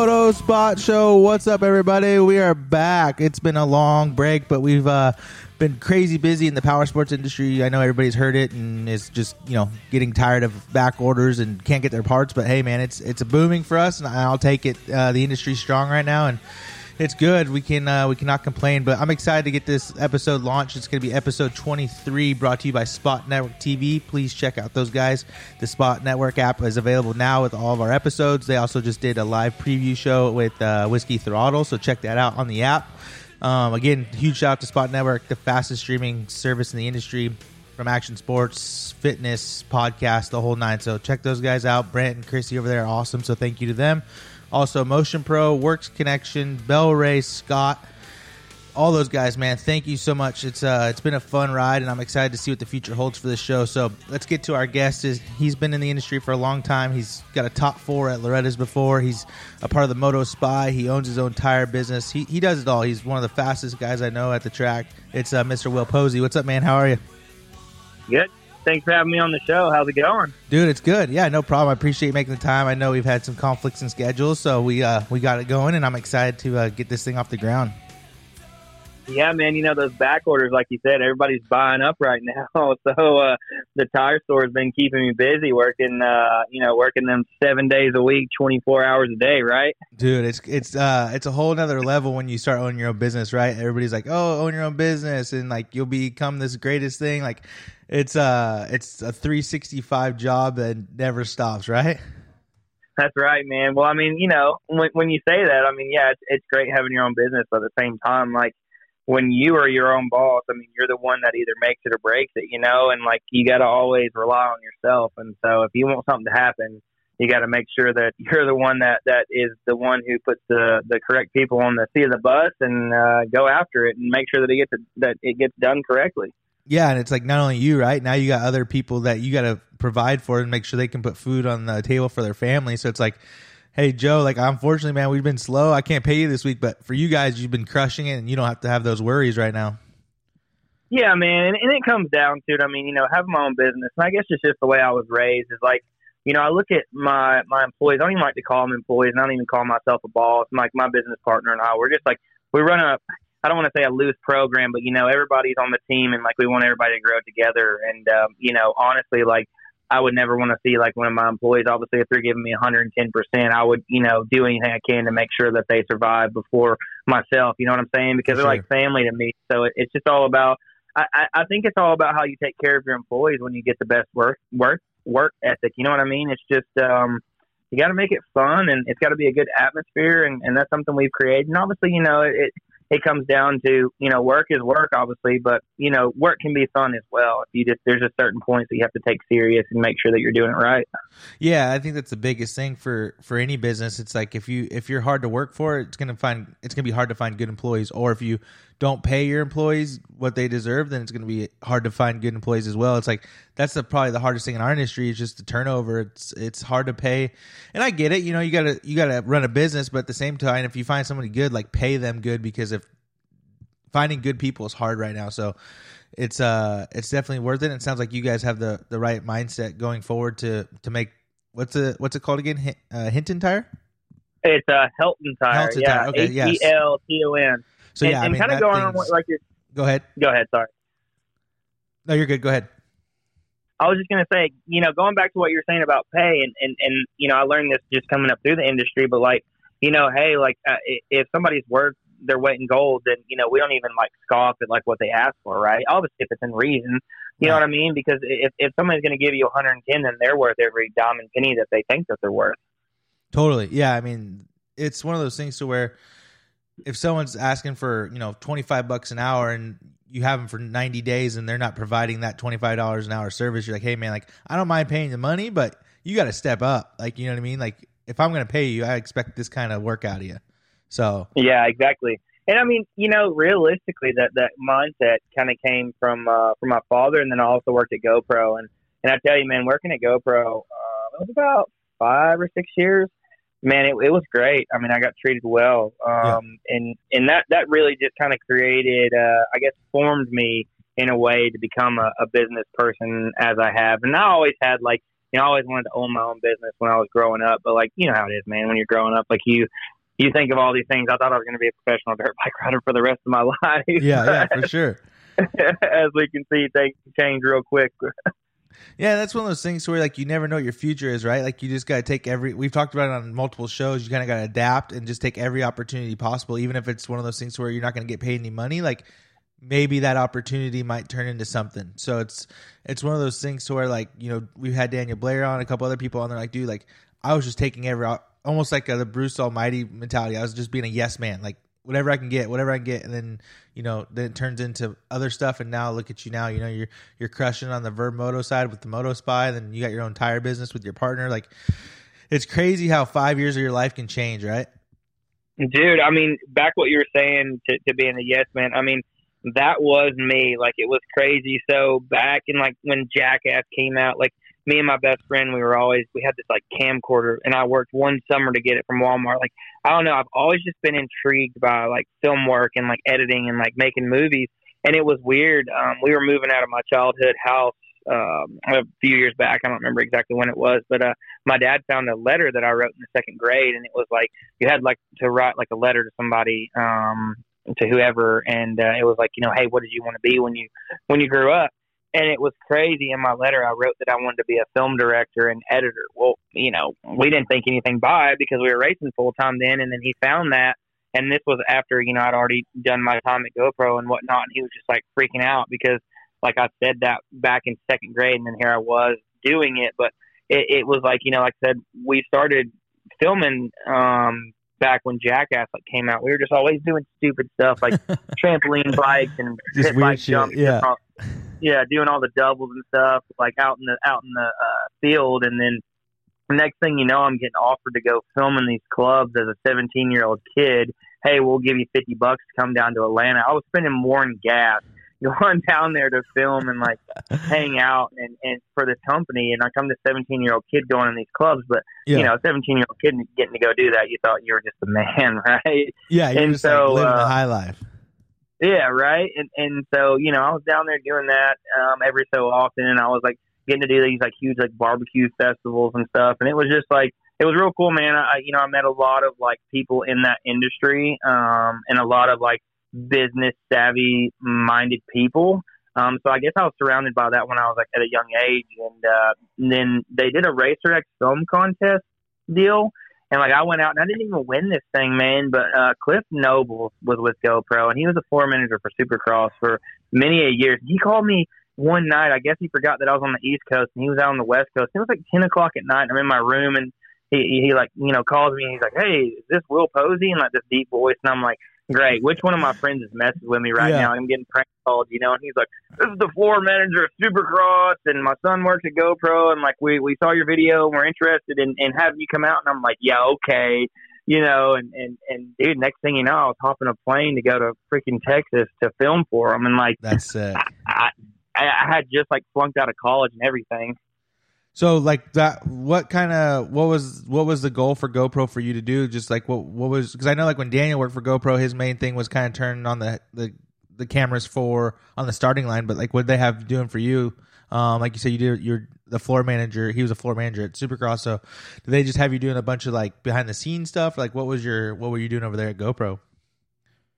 Moto Spot Show. What's up, everybody? We are back. It's been a long break, but we've uh, been crazy busy in the power sports industry. I know everybody's heard it and is just you know getting tired of back orders and can't get their parts. But hey, man, it's it's a booming for us, and I'll take it. Uh, the industry's strong right now, and it's good. We can uh, we cannot complain. But I'm excited to get this episode launched. It's going to be episode 23, brought to you by Spot Network TV. Please check out those guys. The Spot Network app is available now with all of our episodes. They also just did a live preview show with uh, Whiskey Throttle, so check that out on the app. Um, again, huge shout out to Spot Network, the fastest streaming service in the industry from action sports, fitness, podcast, the whole nine. So check those guys out. Brent and Chrissy over there are awesome. So thank you to them. Also, Motion Pro, Works Connection, Bel-Ray, Scott, all those guys, man. Thank you so much. It's uh, it's been a fun ride, and I'm excited to see what the future holds for this show. So let's get to our guest. Is he's been in the industry for a long time. He's got a top four at Loretta's before. He's a part of the Moto Spy. He owns his own tire business. He he does it all. He's one of the fastest guys I know at the track. It's uh, Mr. Will Posey. What's up, man? How are you? Good. Thanks for having me on the show. How's it going? Dude, it's good. Yeah, no problem. I appreciate you making the time. I know we've had some conflicts in schedules, so we uh, we got it going, and I'm excited to uh, get this thing off the ground. Yeah, man. You know those back orders, like you said, everybody's buying up right now. So uh, the tire store has been keeping me busy, working, uh, you know, working them seven days a week, twenty four hours a day, right? Dude, it's it's uh it's a whole nother level when you start owning your own business, right? Everybody's like, "Oh, own your own business," and like you'll become this greatest thing. Like it's uh it's a 365 job that never stops, right? That's right, man. Well, I mean, you know, when when you say that, I mean, yeah, it's, it's great having your own business, but at the same time, like when you are your own boss, I mean, you're the one that either makes it or breaks it, you know, and like you got to always rely on yourself. And so if you want something to happen, you got to make sure that you're the one that that is the one who puts the the correct people on the seat of the bus and uh, go after it and make sure that it gets that it gets done correctly. Yeah, and it's like not only you, right? Now you got other people that you got to provide for and make sure they can put food on the table for their family. So it's like, hey, Joe, like unfortunately, man, we've been slow. I can't pay you this week, but for you guys, you've been crushing it, and you don't have to have those worries right now. Yeah, man, and, it comes down to it. I mean, you know, having my own business, and I guess it's just the way I was raised. Is like, you know, I look at my my employees. I don't even like to call them employees, and I don't even call myself a boss. I'm like my business partner and I, we're just like we run a I don't want to say a loose program, but you know, everybody's on the team and like we want everybody to grow together. And, um, you know, honestly, like I would never want to see like one of my employees, obviously, if they're giving me 110%, I would, you know, do anything I can to make sure that they survive before myself. You know what I'm saying? Because they're like family to me. So it, it's just all about, I, I think it's all about how you take care of your employees when you get the best work, work, work ethic. You know what I mean? It's just, um, you got to make it fun and it's got to be a good atmosphere. And, and that's something we've created. And obviously, you know, it, it comes down to you know work is work obviously but you know work can be fun as well if you just there's a certain points that you have to take serious and make sure that you're doing it right. Yeah i think that's the biggest thing for for any business. It's like if you if you're hard to work for it's gonna find it's gonna be hard to find good employees or if you don't pay your employees what they deserve then it's gonna be hard to find good employees as well it's like that's the, probably the hardest thing in our industry is just the turnover it's it's hard to pay and i get it you know you gotta you gotta run a business but at the same time if you find somebody good like pay them good because if finding good people is hard right now. So it's uh it's definitely worth it. It sounds like you guys have the the right mindset going forward to to make what's it what's it called again? Uh, Hinton Tire. It's a uh, Helton Tire. Helton yeah, Tire. Okay, H E L T O N. So and, yeah, I and mean, kind of going on like you're, Go ahead. go ahead. Sorry. No, you're good. Go ahead. I was just going to say, you know, going back to what you're saying about pay, and, and, and you know, I learned this just coming up through the industry, but like, you know, hey, like uh, if somebody's worth their weight in gold, then you know we don't even like scoff at like what they ask for, right? Obviously, if it's in reason, you know what I mean? Because if if somebody's going to give you 110, then they're worth every dime and penny that they think that they're worth. Totally. Yeah. I mean, it's one of those things to where if someone's asking for, you know, 25 bucks an hour and you have them for 90 days and they're not providing that $25 an hour service, you're like, hey, man, like, I don't mind paying the money, but you got to step up. Like, you know what I mean? Like, if I'm going to pay you, I expect this kind of work out of you. So, Yeah, exactly. And I mean, you know, realistically, that that mindset kind of came from uh, from my father, and then I also worked at GoPro, and and I tell you, man, working at GoPro, uh, it was about five or six years. Man, it, it was great. I mean, I got treated well, um, and and that that really just kind of created, uh, I guess, formed me in a way to become a, a business person as I have. And I always had like you know, I always wanted to own my own business when I was growing up. But like, you know how it is, man. When you're growing up, like you, you think of all these things. I thought I was going to be a professional dirt bike rider for the rest of my life. Yeah, yeah, for sure. As we can see, things change real quick. Yeah, that's one of those things where like you never know what your future is, right? Like you just got to take every. We've talked about it on multiple shows. You kind of got to adapt and just take every opportunity possible, even if it's one of those things where you're not to get paid any money. Like maybe that opportunity might turn into something. So it's it's one of those things where like you know we've had Daniel Blair on, a couple other people on there. Like, dude, like I was just taking every almost like a, the Bruce Almighty mentality. I was just being a yes man, like whatever I can get, whatever I can get, and then you know then it turns into other stuff. And now look at you now, you know you're you're crushing on the Verb Moto side with the Moto Spy. Then you got your own tire business with your partner. Like it's crazy how five years of your life can change, right? Dude, I mean, back what you were saying to, to being a yes man. I mean, that was me. Like it was crazy. So back in like when Jackass came out, like me and my best friend, we were always we had this like camcorder, and I worked one summer to get it from Walmart. Like I don't know, I've always just been intrigued by like film work and like editing and like making movies. And it was weird. Um, we were moving out of my childhood house um, a few years back. I don't remember exactly when it was, but uh, my dad found a letter that I wrote in the second grade, and it was like you had like to write like a letter to somebody, um, to whoever, and uh, it was like you know, hey, what did you want to be when you when you grew up? And it was crazy. In my letter, I wrote that I wanted to be a film director and editor. Well, you know, we didn't think anything by it because we were racing full time then. And then he found that, and this was after you know I'd already done my time at GoPro and whatnot. And he was just like freaking out because, like I said that back in second grade, and then here I was doing it. But it, it was like you know, like I said, we started filming um back when Jackass like came out. We were just always doing stupid stuff like trampoline bikes and just bike jumps. Yeah yeah, doing all the doubles and stuff, like out in the out in the uh, field, and then next thing you know, I'm getting offered to go film in these clubs as a 17 year old kid. Hey, we'll give you 50 bucks to come down to Atlanta. I was spending more in gas going down there to film and like hang out and and for this company. And I come to 17 year old kid going in these clubs, but yeah. you know, 17 year old kid getting to go do that, you thought you were just a man, right? Yeah, and just so, like living uh, the high life. Yeah, right. And and so you know, I was down there doing that um, every so often, and I was like getting to do these like huge like barbecue festivals and stuff, and it was just like it was real cool, man. I you know I met a lot of like people in that industry, um, and a lot of like business savvy minded people. Um, so I guess I was surrounded by that when I was like at a young age, and, uh, and then they did a Racer X film contest deal, and like I went out and I didn't even win this thing, man. But uh, Cliff Noble was with GoPro, and he was a floor manager for Supercross for many a years. He called me one night. I guess he forgot that I was on the East Coast and he was out on the West Coast. It was like ten o'clock at night. I'm in my room and he he like you know calls me and he's like, "Hey, is this Will Posey?" And like this deep voice, and I'm like, great. Which one of my friends is messing with me right yeah. now? I'm getting prank called, you know. And he's like, "This is the floor manager of Supercross, and my son works at GoPro, and like we we saw your video, and we're interested in in having you come out." And I'm like, "Yeah, okay." You know, and and and dude, next thing you know, I was hopping a plane to go to freaking Texas to film for them, and like that's it. I, I, I had just like flunked out of college and everything. So like that, what kind of what was what was the goal for GoPro for you to do? Just like what what was because I know like when Daniel worked for GoPro, his main thing was kind of turning on the the the cameras for on the starting line. But like what they have doing for you? Um, like you said, you did you're the floor manager. He was a floor manager at Supercross. So did they just have you doing a bunch of like behind the scenes stuff? Like what was your what were you doing over there at GoPro?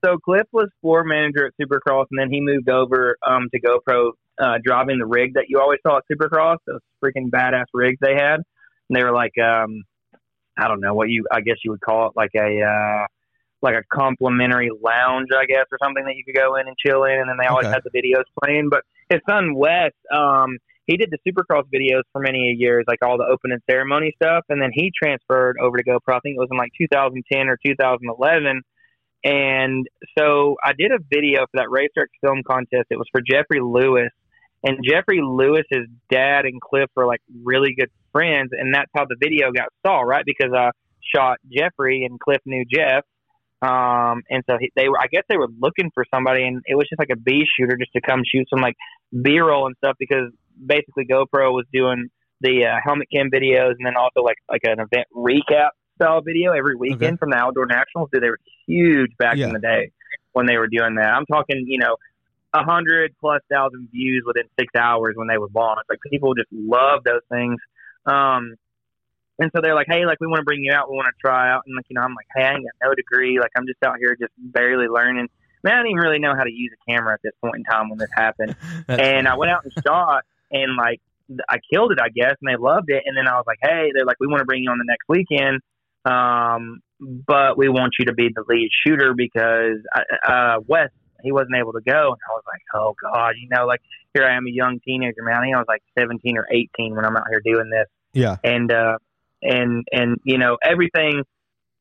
So Cliff was floor manager at Supercross, and then he moved over um, to GoPro uh, driving the rig that you always saw at Supercross. Those freaking badass rigs they had. And they were like, um, I don't know what you, I guess you would call it like a, uh, like a complimentary lounge, I guess, or something that you could go in and chill in. And then they always okay. had the videos playing. But his son Wes, um, he did the Supercross videos for many years, like all the opening ceremony stuff. And then he transferred over to GoPro. I think it was in like 2010 or 2011 and so I did a video for that Racer X film contest. It was for Jeffrey Lewis, and Jeffrey Lewis's dad and Cliff were like really good friends, and that's how the video got saw, right? Because I shot Jeffrey and Cliff knew Jeff, um, and so he, they were. I guess they were looking for somebody, and it was just like a B shooter just to come shoot some like B roll and stuff because basically GoPro was doing the uh, helmet cam videos and then also like like an event recap style video every weekend okay. from the outdoor nationals. Dude, they were huge back yeah. in the day when they were doing that. I'm talking, you know, a hundred plus thousand views within six hours when they would launched. Like people just love those things. Um, and so they're like, hey, like we want to bring you out, we want to try out, and like you know, I'm like, hey, I ain't got no degree, like I'm just out here just barely learning. Man, I didn't even really know how to use a camera at this point in time when this happened. and I went out and shot, and like I killed it, I guess, and they loved it. And then I was like, hey, they're like, we want to bring you on the next weekend, um, but we want you to be the lead shooter because uh, Wes he wasn't able to go, and I was like, oh god, you know, like here I am, a young teenager, man. I think I was like 17 or 18 when I'm out here doing this. Yeah, and uh, and and you know everything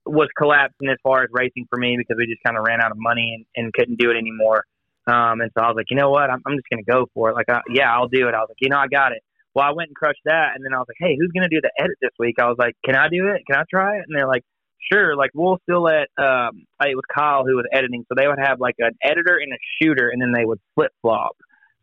was collapsing as far as racing for me because we just kind of ran out of money and, and couldn't do it anymore. Um, and so I was like, you know what, I'm, I'm just going to go for it. Like, I, yeah, I'll do it. I was like, you know, I got it. Well, I went and crushed that, and then I was like, hey, who's going to do the edit this week? I was like, can I do it? Can I try it? And they're like, sure. Like, we'll still let. Um, it was Kyle who was editing, so they would have like an editor and a shooter, and then they would flip flop.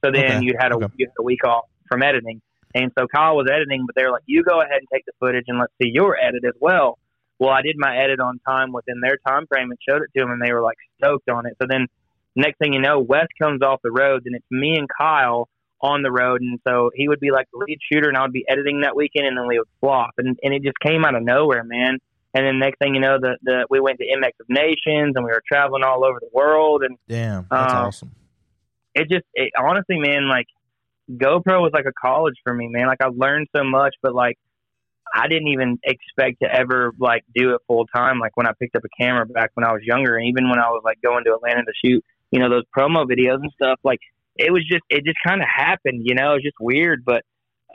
So then okay. you'd had a, okay. you had a week off from editing. And so Kyle was editing, but they were like, you go ahead and take the footage and let's see your edit as well. Well, I did my edit on time within their time frame and showed it to them, and they were like stoked on it. So then, next thing you know, Wes comes off the road, and it's me and Kyle on the road, and so he would be like the lead shooter, and I would be editing that weekend, and then we would flop, and and it just came out of nowhere, man. And then next thing you know, the the we went to MX of Nations, and we were traveling all over the world, and damn, that's um, awesome. It just, it, honestly, man, like GoPro was like a college for me, man. Like I learned so much, but like I didn't even expect to ever like do it full time. Like when I picked up a camera back when I was younger, and even when I was like going to Atlanta to shoot, you know, those promo videos and stuff. Like it was just, it just kind of happened. You know, it was just weird. But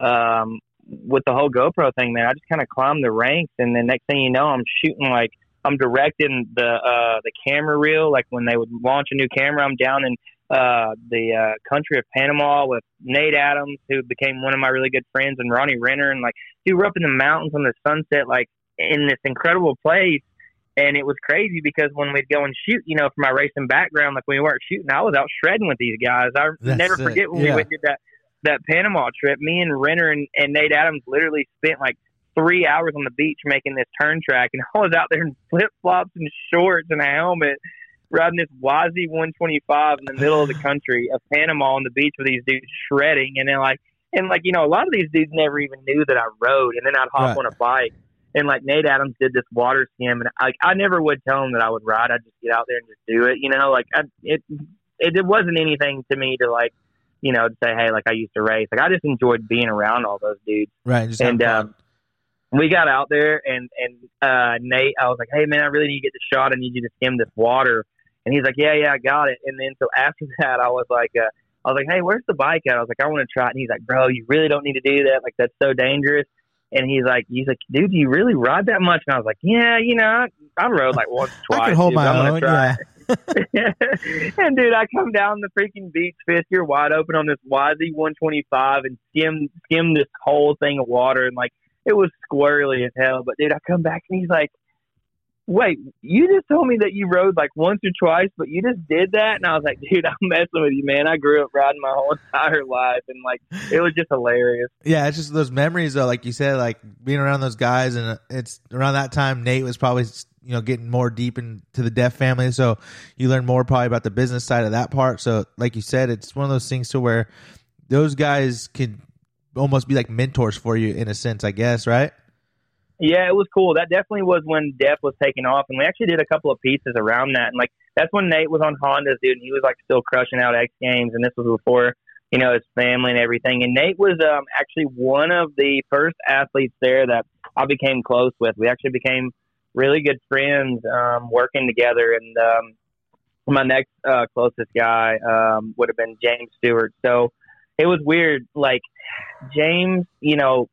um, with the whole GoPro thing, man, I just kind of climbed the ranks, and then next thing you know, I'm shooting like I'm directing the uh, the camera reel. Like when they would launch a new camera, I'm down in uh, the uh, country of Panama with Nate Adams, who became one of my really good friends, and Ronnie Renner. And like, dude, we're up in the mountains on the sunset, like in this incredible place. And it was crazy because when we'd go and shoot, you know, for my racing background, like when we weren't shooting, I was out shredding with these guys. I That's never forget when yeah. we went did that that Panama trip. Me and Renner and, and Nate Adams literally spent like three hours on the beach making this turn track, and I was out there in flip flops and shorts and a helmet riding this YZ 125 in the middle of the country of Panama on the beach with these dudes shredding, and then like and like you know a lot of these dudes never even knew that I rode, and then I'd hop right. on a bike. And like Nate Adams did this water skim, and I, I never would tell him that I would ride. I'd just get out there and just do it, you know. Like I, it, it, it wasn't anything to me to like, you know, to say, hey, like I used to race. Like I just enjoyed being around all those dudes. Right. and um, we got out there, and and uh, Nate, I was like, hey man, I really need to get the shot. I need you to skim this water. And he's like, yeah, yeah, I got it. And then so after that, I was like, uh, I was like, hey, where's the bike at? I was like, I want to try it. And he's like, bro, you really don't need to do that. Like, that's so dangerous. And he's like, he's like, dude, do you really ride that much? And I was like, yeah, you know, I, I rode like once, twice. I can hold dude, my own, yeah. and dude, I come down the freaking beach, fifth year wide open on this YZ 125 and skim skim this whole thing of water, and like it was squirrely as hell. But dude, I come back and he's like, wait, you just told me that you rode like once or twice, but you just did that? And I was like, dude, I'm messing with you, man. I grew up riding my whole entire life, and like, it was just hilarious. Yeah, it's just those memories, though, like you said, like being around those guys, and uh, it's around that time Nate was probably you know getting more deep into the Deft family, so you learn more probably about the business side of that part. So, like you said, it's one of those things to where those guys can almost be like mentors for you in a sense, I guess, right? Yeah, it was cool. That definitely was when Deft was taking off, and we actually did a couple of pieces around that. And like that's when Nate was on Hondas, dude. And he was like still crushing out X Games, and this was before you know his family and everything. And Nate was um, actually one of the first athletes there that I became close with. We actually became really good friends, um, working together. And um, my next uh, closest guy um, would have been James Stewart. So it was weird. Like James, you know,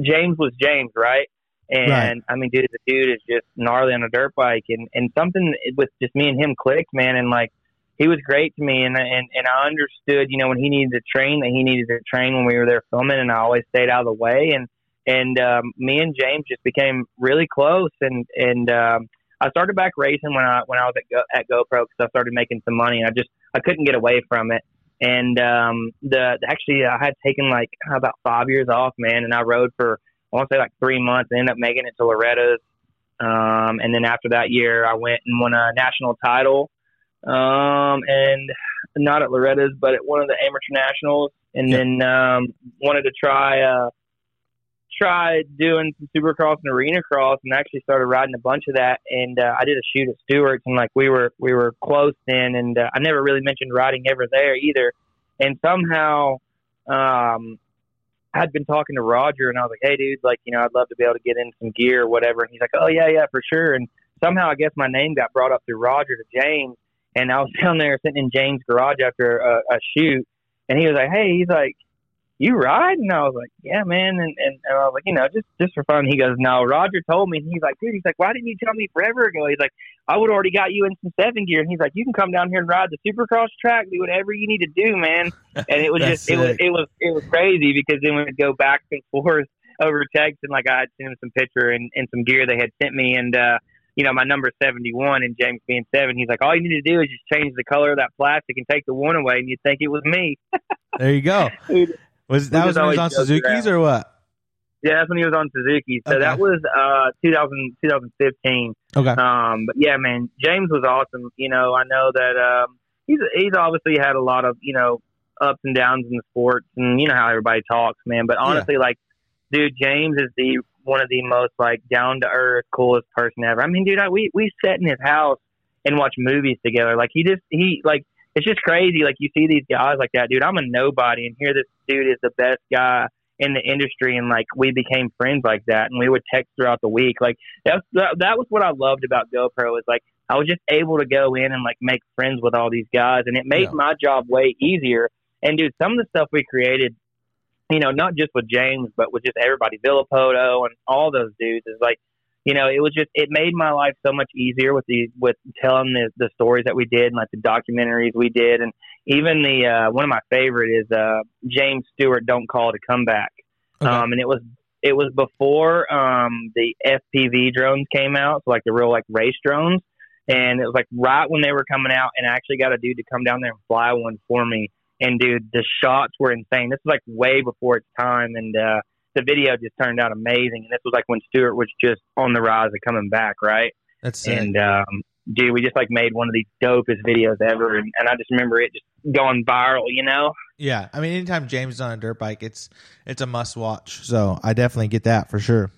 James was James, right? And right. I mean, dude, the dude is just gnarly on a dirt bike, and and something with just me and him clicked, man. And like, he was great to me, and and and I understood, you know, when he needed to train, that he needed to train when we were there filming, and I always stayed out of the way. And and um, me and James just became really close, and and um, I started back racing when I when I was at Go, at GoPro because I started making some money. And I just I couldn't get away from it. And um, the actually I had taken like about five years off, man, and I rode for I want to say like three months. I ended up making it to Loretta's. Um, and then after that year, I went and won a national title. Um, and not at Loretta's, but at one of the amateur nationals. And then um, wanted to try uh, tried doing some supercross and arena cross, and actually started riding a bunch of that. And uh, I did a shoot at Stewart's, and like we were we were close then, and uh, I never really mentioned riding ever there either. And somehow, um, had been talking to Roger, and I was like, "Hey, dude, like you know, I'd love to be able to get in some gear or whatever." And he's like, "Oh yeah, yeah, for sure." And somehow, I guess my name got brought up through Roger to James, and I was down there sitting in James' garage after a, a shoot, and he was like, "Hey," he's like you ride? And I was like, yeah, man. And, and, and I was like, you know, just, just for fun. He goes, no, Roger told me. And he's like, dude, he's like, why didn't you tell me forever ago? He's like, I would already got you in some seven gear. And he's like, you can come down here and ride the supercross track, do whatever you need to do, man. And it was just, it was, it was, it was crazy because then we would go back and forth over text and like I had sent him some picture and, and some gear they had sent me. And, uh, you know, my number 71 and James being seven, he's like, all you need to do is just change the color of that plastic and take the one away and you'd think it was me. there you go. Was that was when he was on Suzuki's or what? Yeah, that's when he was on Suzuki. So okay. that was uh 2000, 2015. Okay. Um, but yeah, man, James was awesome. You know, I know that um, he's he's obviously had a lot of you know ups and downs in the sports, and you know how everybody talks, man. But honestly, yeah. like, dude, James is the one of the most like down to earth, coolest person ever. I mean, dude, I, we we sat in his house and watch movies together. Like he just he like it's just crazy. Like you see these guys like that, dude. I'm a nobody, and here this dude is the best guy in the industry, and like we became friends like that, and we would text throughout the week. Like that's that, that was what I loved about GoPro is like I was just able to go in and like make friends with all these guys, and it made yeah. my job way easier. And dude, some of the stuff we created, you know, not just with James, but with just everybody, Villopoto and all those dudes is like you know, it was just it made my life so much easier with the with telling the the stories that we did and like the documentaries we did, and even the uh, one of my favorite is uh, James Stewart. Don't call it a comeback. Okay. Um, and it was it was before um, the FPV drones came out, so like the real like race drones, and it was like right when they were coming out, and I actually got a dude to come down there and fly one for me. And dude, the shots were insane. This was like way before its time, and uh, the video just turned out amazing. And this was like when Stewart was just on the rise of coming back, right? That's sick. and um, dude, we just like made one of the dopest videos ever, and, and I just remember it just going viral, you know? Yeah, I mean, anytime James is on a dirt bike, it's it's a must watch. So I definitely get that for sure.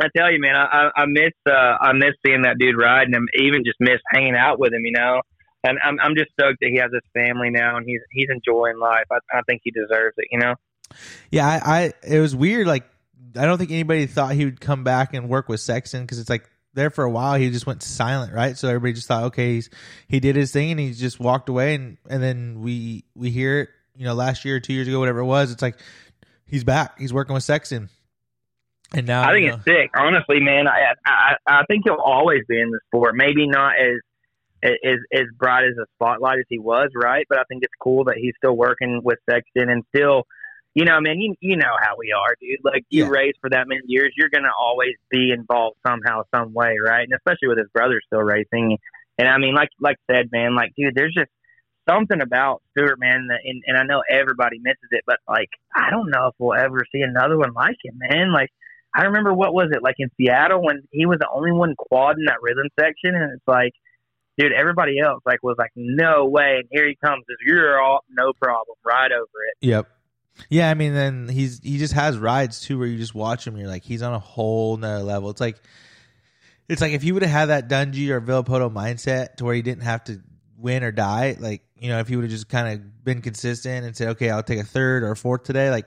I tell you, man, I, I miss uh, I miss seeing that dude ride, and I even just miss hanging out with him, you know. And I'm I'm just stoked that he has his family now, and he's he's enjoying life. I, I think he deserves it, you know. Yeah, I, I it was weird. Like I don't think anybody thought he would come back and work with Sexton because it's like there for a while he just went silent, right? So everybody just thought, okay, he's he did his thing and he just walked away, and and then we we hear it, you know, last year or two years ago, whatever it was. It's like he's back. He's working with Sexton. And now I think you know, it's sick. Honestly, man, I, I I think he'll always be in the sport. Maybe not as as as bright as a spotlight as he was, right? But I think it's cool that he's still working with Sexton and still you know, man, you you know how we are, dude. Like you yeah. race for that many years, you're gonna always be involved somehow, some way, right? And especially with his brother still racing. And I mean, like like said, man, like dude, there's just something about Stewart, man, that, and, and I know everybody misses it, but like I don't know if we'll ever see another one like him, man. Like I remember what was it like in Seattle when he was the only one quad in that rhythm section, and it's like, dude, everybody else like was like, no way, and here he comes, you're all no problem, right over it. Yep. Yeah, I mean, then he's he just has rides too, where you just watch him. you're like, he's on a whole nother level. It's like, it's like if he would have had that Dungey or Villopoto mindset to where he didn't have to win or die. Like, you know, if he would have just kind of been consistent and said, okay, I'll take a third or fourth today. Like,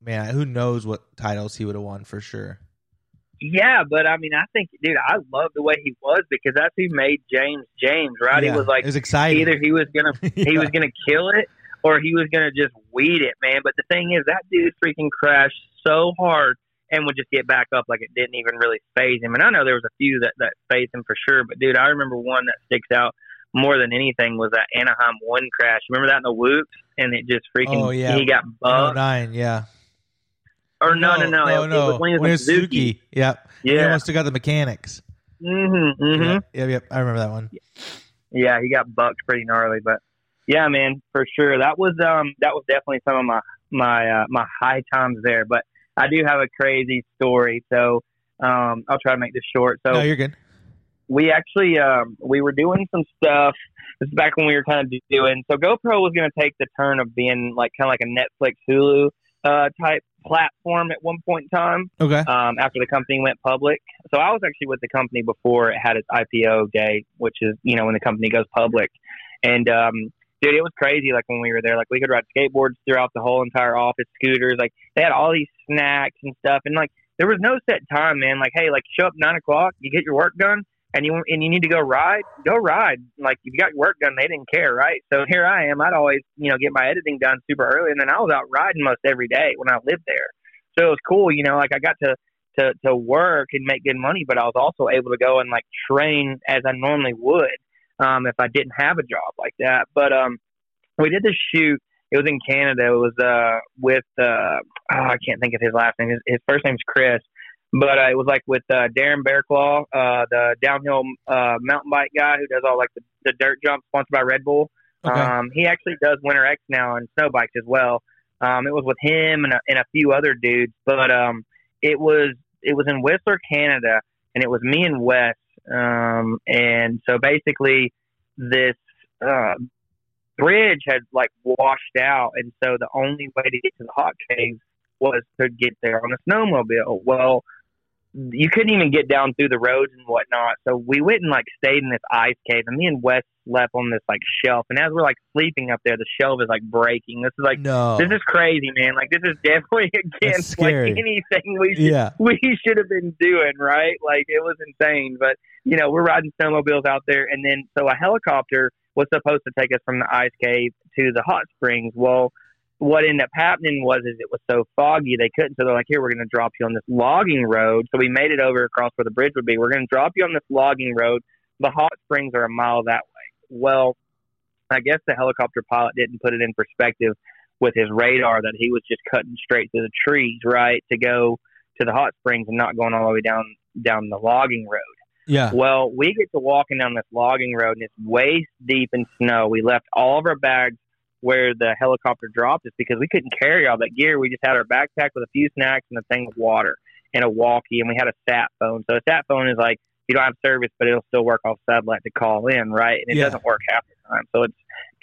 man, who knows what titles he would have won for sure. Yeah, but I mean, I think, dude, I love the way he was because that's who made James James, right? Yeah, he was like, it was exciting. Either he was gonna yeah. he was gonna kill it or he was going to just weed it, man. But the thing is, that dude freaking crashed so hard and would just get back up like it didn't even really phase him. And I know there was a few that that phased him for sure, but dude, I remember one that sticks out more than anything was that Anaheim one crash. Remember that in the whoops, and it just freaking oh, yeah. he got bugged. Nine, yeah. Or no, no, no, no, it, no. It was when he was Suzuki. Suzuki. Yep. Yeah. He almost took out the mechanics. Mm-hmm. Mm-hmm. Yep, yep, yep. I remember that one. Yeah, he got bucked pretty gnarly, but yeah, man, for sure. That was um that was definitely some of my my uh, my high times there. But I do have a crazy story, so um I'll try to make this short. So no, you're good. We actually um we were doing some stuff. This is back when we were kind of doing. So GoPro was going to take the turn of being like kind of like a Netflix Hulu uh type platform at one point in time Okay. um, after the company went public. So I was actually with the company before it had its IPO day, which is you know when the company goes public. And um, dude, it was crazy. Like when we were there, like we could ride skateboards throughout the whole entire office, scooters. Like they had all these snacks and stuff, and like there was no set time, man. Like hey, like show up nine o'clock, you get your work done. And you and you need to go ride, go ride. Like you got your work done, they didn't care, right? So here I am. I'd always, you know, get my editing done super early, and then I was out riding most every day when I lived there. So it was cool, you know. Like I got to to to work and make good money, but I was also able to go and like train as I normally would um, if I didn't have a job like that. But um, we did this shoot. It was in Canada. It was uh, with uh, oh, I can't think of his last name. His, his first name's Chris, but uh, it was like with uh, Darren Berrecloth, uh, the downhill uh, mountain bike guy who does all like the, the dirt jumps sponsored by Red Bull. Okay. Um, he actually does Winter X now and snow bikes as well. Um, it was with him and a, and a few other dudes, but um, it was it was in Whistler, Canada, and it was me and Wes. Um, and so basically, this uh, bridge had like washed out, and so the only way to get to the hot caves was to get there on a snowmobile. Well, you couldn't even get down through the roads and whatnot. So we went and like stayed in this ice cave, and me and Wes slept on this like shelf. And as we're like sleeping up there, the shelf is like breaking. This is like no. this is crazy, man. Like this is definitely against like anything we should yeah. we should have been doing, right? Like it was insane. But you know, we're riding snowmobiles out there, and then so a helicopter was supposed to take us from the ice cave to the hot springs. Well, what ended up happening was is it was so foggy they couldn't. So they're like, here, we're going to drop you on this logging road. So we made it over across where the bridge would be. We're going to drop you on this logging road. The hot springs are a mile that way. Well, I guess the helicopter pilot didn't put it in perspective with his radar that he was just cutting straight through the trees, right, to go to the hot springs and not going all the way down down the logging road. Yeah. Well, we get to walking down this logging road and it's waist deep in snow. We left all of our bags where the helicopter dropped us because we couldn't carry all that gear. We just had our backpack with a few snacks and a thing of water and a walkie, and we had a sat phone. So a sat phone is like you don't have service, but it'll still work off satellite to call in, right? And it Yeah. doesn't work half the time, so it's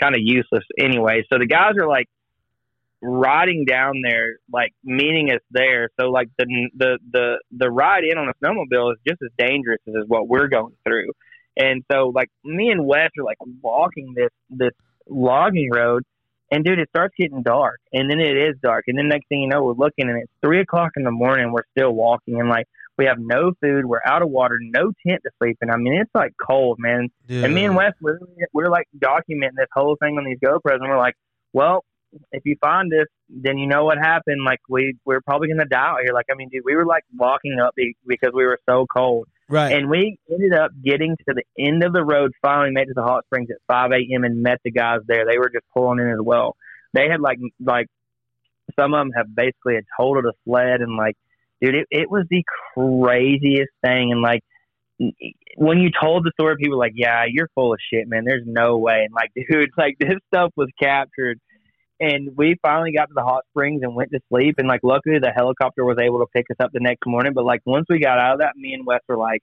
kind of useless anyway. So the guys are like riding down there, like meeting us there. So like the the the the ride in on a snowmobile is just as dangerous as what we're going through. And so like me and Wes are like walking this this logging road and dude, it starts getting dark, and then it is dark, and then next thing you know, we're looking, and it's three o'clock in the morning. We're still walking, and like we have no food, we're out of water, no tent to sleep in. I mean, it's like cold, man. Dude. And me and Wes, we're, we're like documenting this whole thing on these GoPros, and we're like, well, if you find this, then you know what happened. Like we we're probably gonna die out here. Like I mean, dude, we were like walking up because we were so cold. Right. And we ended up getting to the end of the road, finally made to the hot springs at 5 a.m. and met the guys there. They were just pulling in as well. They had like, like some of them have basically had totaled a sled and like, dude, it, it was the craziest thing. And like, when you told the story, people were like, yeah, you're full of shit, man. There's no way. And like, dude, like this stuff was captured. And we finally got to the hot springs and went to sleep. And like, luckily, the helicopter was able to pick us up the next morning. But like, once we got out of that, me and Wes were like,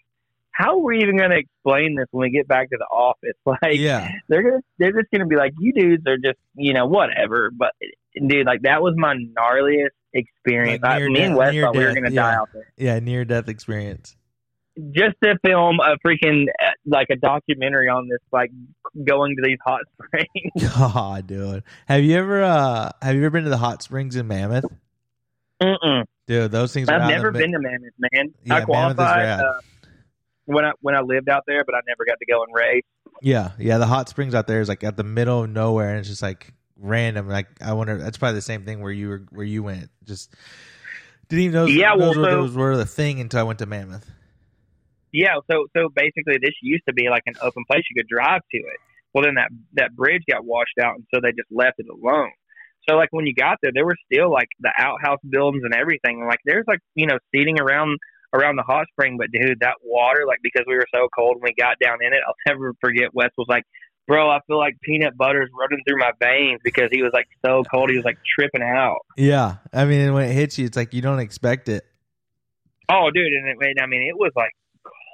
"How are we even going to explain this when we get back to the office?" Like, yeah. they're gonna, they're just going to be like, "You dudes are just, you know, whatever." But dude, like, that was my gnarliest experience. Like I, me and Wes thought we were going to yeah. die out there Yeah. Near death experience. just to film a freaking like a documentary on this, like going to these hot springs. God, dude. Have you ever uh have you ever been to the hot springs in Mammoth? Mm-mm. Dude, those things I've never been to Mammoth, man. Yeah, I qualified uh, when I when I lived out there, but I never got to go and race. Yeah, yeah, the hot springs out there is like at the middle of nowhere and it's just like random. Like I wonder that's probably the same thing where you were where you went. Just didn't even know Yeah, well, those, were, so- those were the thing until I went to Mammoth. Yeah, so so basically, this used to be like an open place you could drive to it. Well, then that that bridge got washed out, and so they just left it alone. So like when you got there, there were still like the outhouse buildings and everything. Like there's like you know seating around around the hot spring, but dude, that water like because we were so cold when we got down in it, I'll never forget. Wes was like, "Bro, I feel like peanut butter's running through my veins because he was like so cold. He was like tripping out." Yeah, I mean when it hits you, it's like you don't expect it. Oh, dude, and it, and I mean it was like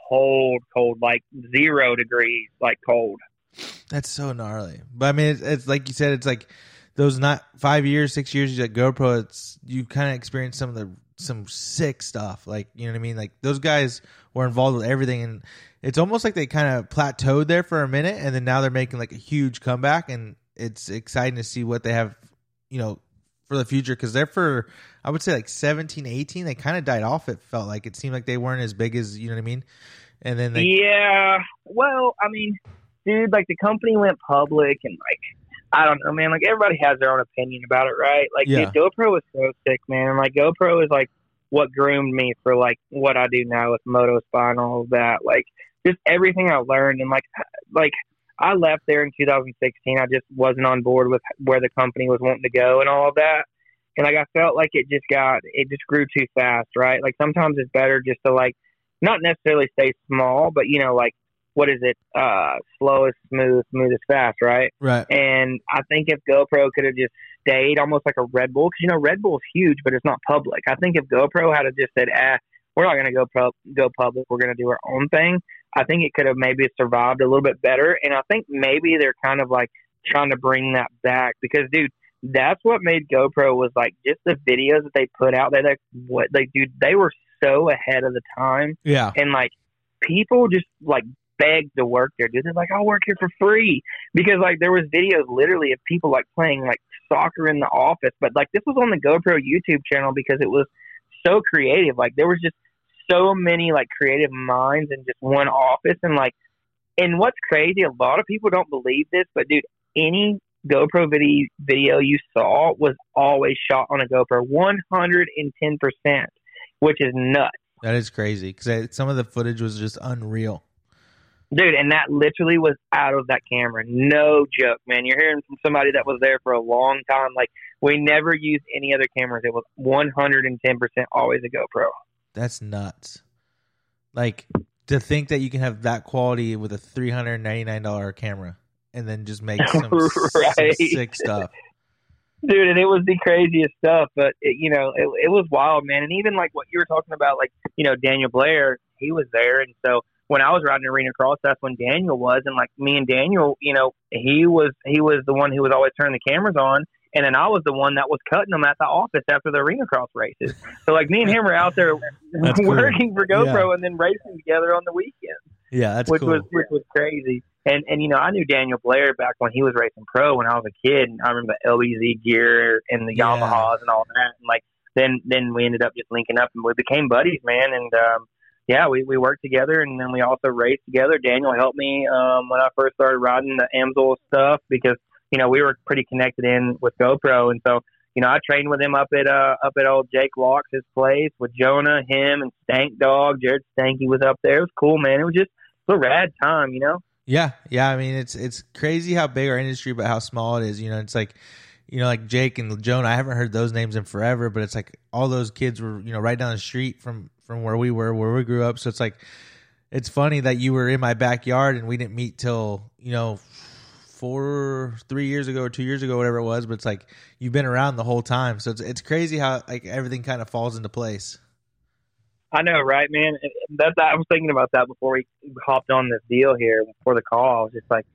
cold, cold, like zero degrees, like cold. That's so gnarly. But I mean, it's, it's like you said, it's like those not five years, six years you at GoPro, it's you kind of experienced some of the some sick stuff. Like you know what I mean? Like those guys were involved with everything, and it's almost like they kind of plateaued there for a minute, and then now they're making like a huge comeback, and it's exciting to see what they have, you know, for the future because they're for I would say like 17, 18, they kind of died off. It felt like it seemed like they weren't as big as you know what I mean. And then they, yeah, well, I mean, dude, like the company went public, and like I don't know, man. Like everybody has their own opinion about it, right? Like, Yeah. dude, GoPro was so sick, man. Like GoPro is like what groomed me for like what I do now with Moto Spy and all of that. Like just everything I learned, and like like I left there in 2016. I just wasn't on board with where the company was wanting to go and all of that. And like I felt like it just got it just grew too fast, right? Like sometimes it's better just to like not necessarily stay small, but you know, like what is it? Uh slow is smooth, smooth is fast, right? right, And I think if GoPro could have just stayed almost like a Red Bull, because you know Red Bull's huge, but it's not public. I think if GoPro had just said, "Ah, we're not going to go pro- go public. We're going to do our own thing," I think it could have maybe survived a little bit better. And I think maybe they're kind of like trying to bring that back because, dude, that's what made GoPro was like just the videos that they put out. They like what they dude, they were so ahead of the time yeah, and like people just like begged to work there, dude. They're like, I'll work here for free because like there was videos literally of people like playing like soccer in the office, but like this was on the GoPro YouTube channel because it was so creative. Like there was just so many like creative minds in just one office, and like, and what's crazy, a lot of people don't believe this, but dude, any GoPro video video you saw was always shot on a GoPro, one hundred and ten percent, which is nuts. that is crazy because some of the footage was just unreal. Dude, and that literally was out of that camera. No joke, man. You're hearing from somebody that was there for a long time. Like, we never used any other cameras. It was 110% always a GoPro. That's nuts. Like to think that you can have that quality with a three hundred ninety nine dollar camera and then just make some, s- some sick stuff. Dude, and it was the craziest stuff, but, it, you know, it, it was wild, man. And even like what you were talking about, like, you know, Daniel Blair, he was there. And so when I was riding arena cross, that's when Daniel was. And like me and Daniel, you know, he was, he was the one who was always turning the cameras on. And then I was the one that was cutting them at the office after the arena cross races. So like me and him were out there That's cool. working for GoPro and then racing together on the weekend, Yeah, that's which cool. was which was crazy. And and you know I knew Daniel Blair back when he was racing pro when I was a kid. And I remember the LBZ gear and the Yeah. Yamahas and all that. And like then then we ended up just linking up and we became buddies, man. And um, yeah, we we worked together and then we also raced together. Daniel helped me um, when I first started riding the Amsoil stuff because you know we were pretty connected in with GoPro, and so you know I trained with him up at uh up at old Jake Locks his place with Jonah, him, and Stank Dog. Jared Stanky was up there. It was cool, man. It was just it was a rad time, you know. Yeah, yeah. I mean, it's it's crazy how big our industry, but how small it is. You know, it's like, you know, like Jake and Jonah. I haven't heard those names in forever, but it's like all those kids were, you know, right down the street from from where we were, where we grew up. So it's like, it's funny that you were in my backyard and we didn't meet till you know four, three years ago or two years ago, whatever it was. But it's like you've been around the whole time. So it's it's crazy how like everything kind of falls into place. I know, right, man? And That's I was thinking about that before we hopped on this deal here before the call. I was just like,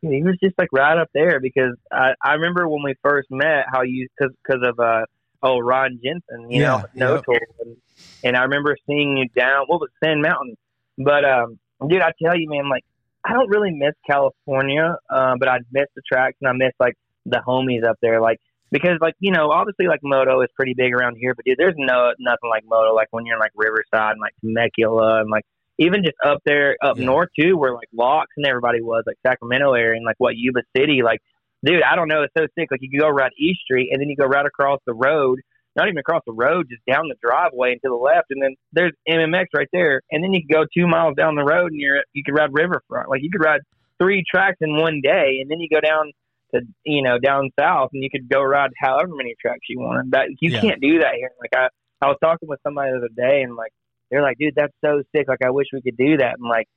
he was just like right up there because I I remember when we first met how you because because of uh oh Ron Jensen, you Yeah, know, no yep. and, and I remember seeing you down what was Sand Mountain, but um, dude, I tell you, man, like I don't really miss California, uh, but I miss the tracks and I miss like the homies up there, like because like you know obviously like moto is pretty big around here but dude there's no nothing like moto like when you're in like riverside and like temecula and like even just up there up Yeah. north too where like locks and everybody was like sacramento area and like what yuba city like dude i don't know it's so sick like you could go right east street and then you go right across the road not even across the road just down the driveway and to the left and then there's mmx right there and then you could go two miles down the road and you're you could ride riverfront like you could ride three tracks in one day and then you go down to you know down south and you could go ride however many tracks you wanted. That you Yeah. can't do that here. Like I I was talking with somebody the other day and like they're like, dude, that's so sick. Like I wish we could do that. And like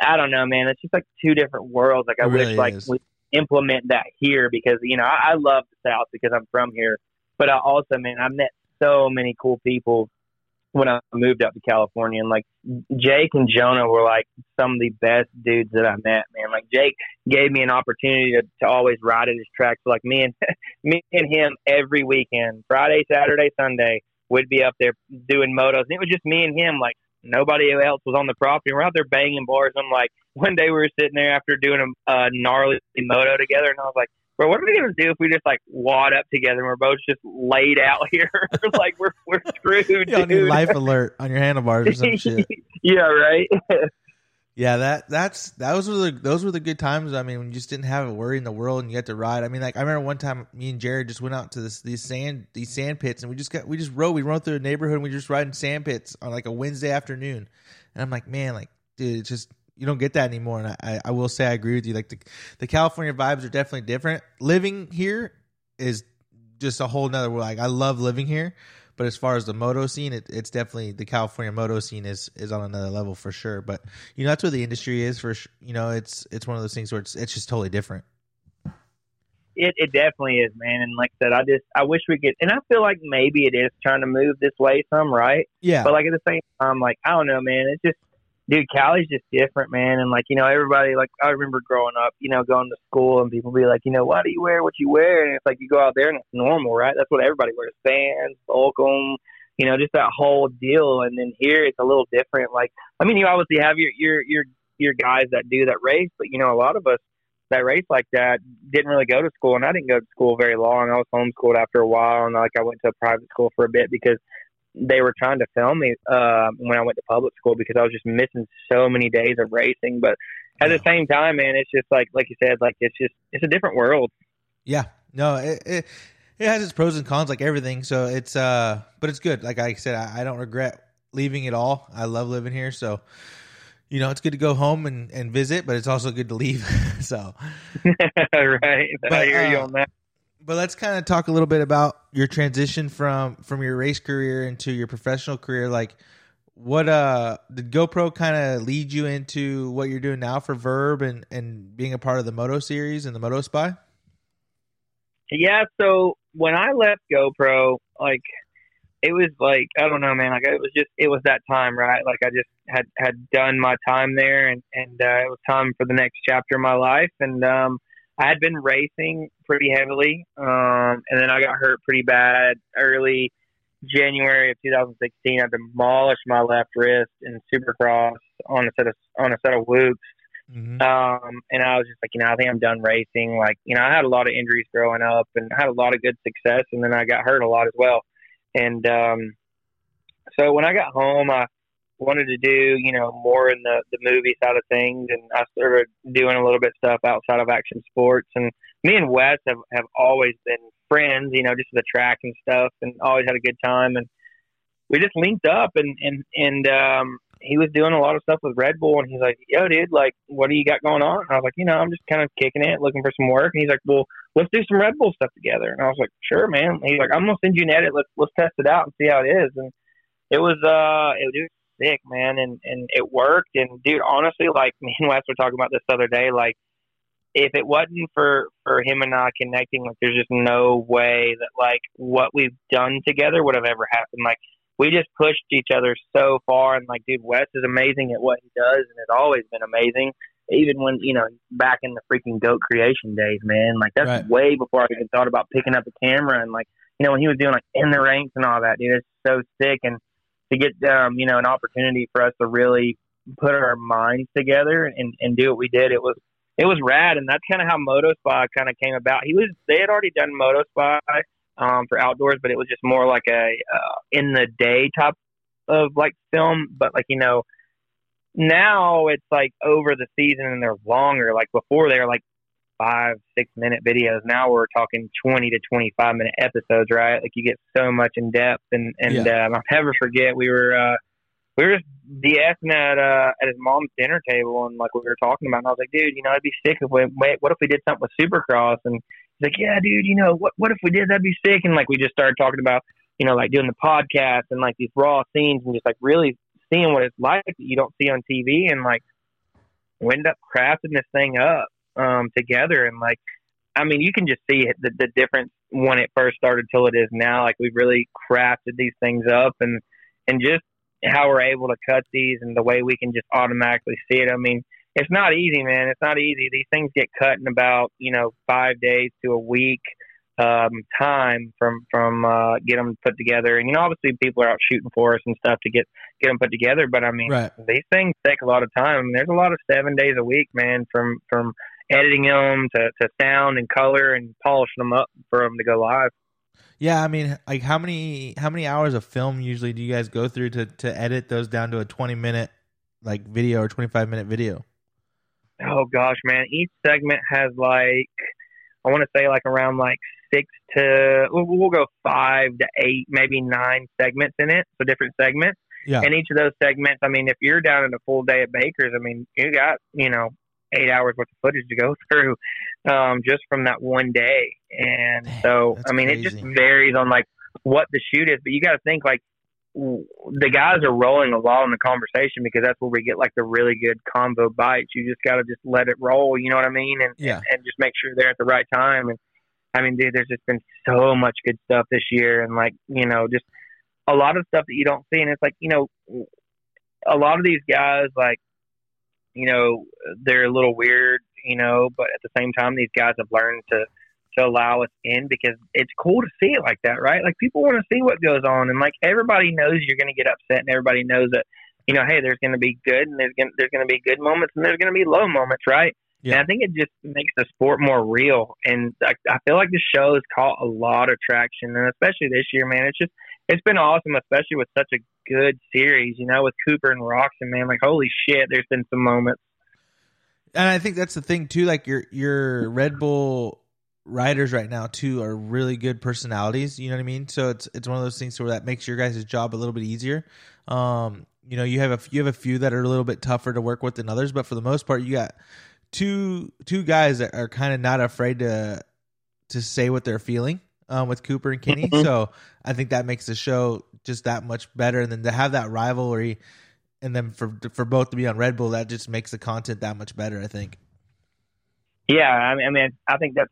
I don't know, man. It's just like two different worlds. Like I It wish really like is. we implement that here because you know I, I love the South because I'm from here. But I also, man, I met so many cool people when I moved up to California, and like Jake and Jonah were like some of the best dudes that I met, man. Like Jake gave me an opportunity to, to always ride at his tracks. So like me and me and him every weekend, Friday, Saturday, Sunday, would be up there doing motos. And it was just me and him, like nobody else was on the property. We're out there banging bars. I'm like, one day we were sitting there after doing a, a gnarly moto together, and I was like, bro, what are we gonna do if we just like wad up together and we're both just laid out here? like we're we're screwed. You don't need life alert on your handlebars or some shit. yeah, right. Yeah, that that's that was the those were the good times. I mean, when you just didn't have a worry in the world and you had to ride. I mean, like I remember one time me and Jared just went out to this these sand these sand pits and we just got we just rode we rode through a neighborhood and we just riding sand pits on like a Wednesday afternoon. And I'm like, man, like dude, it's just you don't get that anymore. And I, I will say I agree with you. Like the the California vibes are definitely different. Living here is just a whole nother like I love living here. But as far as the moto scene, it, it's definitely the California moto scene is is on another level for sure. But you know that's where the industry is for you know it's it's one of those things where it's it's just totally different. It it definitely is, man. And like I said, I just I wish we could, and I feel like maybe it is trying to move this way some, right? Yeah. But like at the same time, like I don't know, man. It's just dude, Cali's just different, man. And like, you know, everybody, like, I remember growing up, you know, going to school and people be like, you know, why do you wear what you wear? And it's like, you go out there and it's normal, right? That's what everybody wears. Vans, Volcom, you know, just that whole deal. And then here it's a little different. Like, I mean, you obviously have your, your, your, your guys that do that race, but you know, a lot of us that race like that didn't really go to school. And I didn't go to school very long. I was homeschooled after a while. And like, I went to a private school for a bit because they were trying to film me uh, when I went to public school because I was just missing so many days of racing. But at the same time, man, it's just like like you said, like it's just it's a different world. Yeah, no, it, it it, has its pros and cons, like everything. So it's uh, but it's good. Like I said, I, I don't regret leaving at all. I love living here, so you know, it's good to go home and, and visit, but it's also good to leave. so, right. But, I hear uh, you on that but let's kind of talk a little bit about your transition from from your race career into your professional career like what uh did GoPro kind of lead you into what you're doing now for Vurb and and being a part of the Moto series and the Moto Spy? Yeah, so when I left GoPro, like it was like I don't know, man. Like it was just it was that time, right? Like I just had had done my time there, and and uh, it was time for the next chapter of my life, and um, I had been racing pretty heavily, um, and then I got hurt pretty bad early January of 2016. I demolished my left wrist in Supercross on a set of on a set of whoops. Mm-hmm. Um, and I was just like, you know, I think I'm done racing. Like, you know, I had a lot of injuries growing up and had a lot of good success, and then I got hurt a lot as well. And um, so when I got home, I wanted to do, you know, more in the, the movie side of things. And I started doing a little bit of stuff outside of action sports. And me and Wes have, have always been friends, you know, just the track and stuff and always had a good time. And we just linked up and, and, and, um, he was doing a lot of stuff with Red Bull and he's like, yo, dude, like, what do you got going on? And I was like, you know, I'm just kind of kicking it, looking for some work. And he's like, well, let's do some Red Bull stuff together. And I was like, sure, man. And he's like, I'm going to send you an edit. Let's, let's test it out and see how it is. And it was, uh, it was sick, man, and and it worked. And dude, honestly, like me and Wes were talking about this other day, like if it wasn't for for him and I connecting, like there's just no way that like what we've done together would have ever happened. Like we just pushed each other so far, and like dude, Wes is amazing at what he does, and has always been amazing. Even when you know back in the freaking goat creation days, man, like that's right. way before I even thought about picking up a camera and like you know when he was doing like in the ranks and all that, dude, it's so sick and to get um, you know an opportunity for us to really put our minds together and, and do what we did. It was it was rad, and that's kind of how Motospy kind of came about. He was they had already done Motospy um, for outdoors, but it was just more like a uh, in the day type of like film. But like you know, now it's like over the season and they're longer. Like before, they were like five, six minute videos. Now we're talking 20 to 25 minute episodes, right? Like you get so much in depth. And, and, yeah. um, I'll never forget, we were, uh, we were just BSing at, uh, at his mom's dinner table and like we were talking about, and I was like, dude, you know, I'd be sick if we, wait, what if we did something with Supercross? And he's like, yeah, dude, you know, what, what if we did? That'd be sick. And like, we just started talking about, you know, like doing the podcast and like these raw scenes and just like really seeing what it's like that you don't see on TV. And like, we ended up crafting this thing up um, together. And like, I mean, you can just see the, the difference when it first started till it is now. Like we've really crafted these things up and, and just how we're able to cut these and the way we can just automatically see it. I mean, it's not easy, man. It's not easy. These things get cut in about, you know, five days to a week. um, time from from uh, get them put together. And you know, obviously, people are out shooting for us and stuff to get get them put together. But I mean, Right. these things take a lot of time. I mean, there's a lot of seven days a week, man, from from editing them to, to sound and color and polishing them up for them to go live. Yeah, I mean, like how many how many hours of film usually do you guys go through to to edit those down to a twenty minute like video or twenty five minute video? Oh gosh, man! Each segment has like I want to say like around like six to we'll, we'll go five to eight, maybe nine segments in it. So different segments. Yeah. And each of those segments, I mean, if you're down in a full day at Baker's, I mean, you got you know eight hours worth of footage to go through um, just from that one day. And so, I mean, it just varies on like what the shoot is. But you got to think like the guys are rolling a lot in the conversation because that's where we get like the really good combo bites. You just got to just let it roll. You know what I mean? And Yeah. and just make sure they're at the right time. And I mean, dude, there's just been so much good stuff this year, and like you know, just a lot of stuff that you don't see. And it's like you know, a lot of these guys, like you know, they're a little weird, you know, but at the same time, these guys have learned to to allow us in because it's cool to see it like that, right? Like people want to see what goes on, and like everybody knows you're going to get upset, and everybody knows that you know, hey, there's going to be good, and there's going there's going to be good moments, and there's going to be low moments, right? Yeah. And I think it just makes the sport more real, and I, I feel like the show has caught a lot of traction, and especially this year, man. It's just it's been awesome, especially with such a good series, you know, with Cooper and Roczen, man. Like holy shit, there's been some moments. and I think that's the thing too. Like your your Red Bull riders right now too are really good personalities. You know what I mean? So it's it's one of those things where that makes your guys' job a little bit easier. Um, you know, you have a you have a few that are a little bit tougher to work with than others, but for the most part, you got two two guys that are kind of not afraid to to say what they're feeling um, with Cooper and Kenny. Mhm. So I think that makes the show just that much better. And then to have that rivalry, and then for for both to be on Red Bull, that just makes the content that much better. I think. Yeah, I mean, I think that's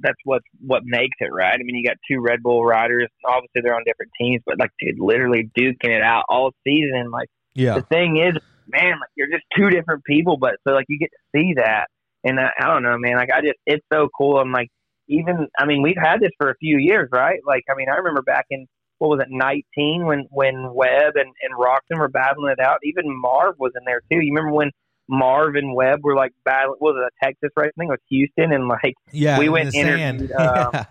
that's what what makes it right. I mean, you got two Red Bull riders. Obviously, they're on different teams, but like, dude, literally duking it out all season. Like, Yeah. the thing is, man, like you're just two different people, but so like you get to see that, and I, I don't know, man. Like, I just it's so cool. I'm like, even I mean, we've had this for a few years, right? Like, I mean, I remember back in what was it, 19, when when Webb and and Roczen were battling it out. Even Marv was in there too. You remember when? Marv and Webb were like battling. Was it a Texas race? I think it was Houston, and like Yeah, We went and interviewed, um, yeah.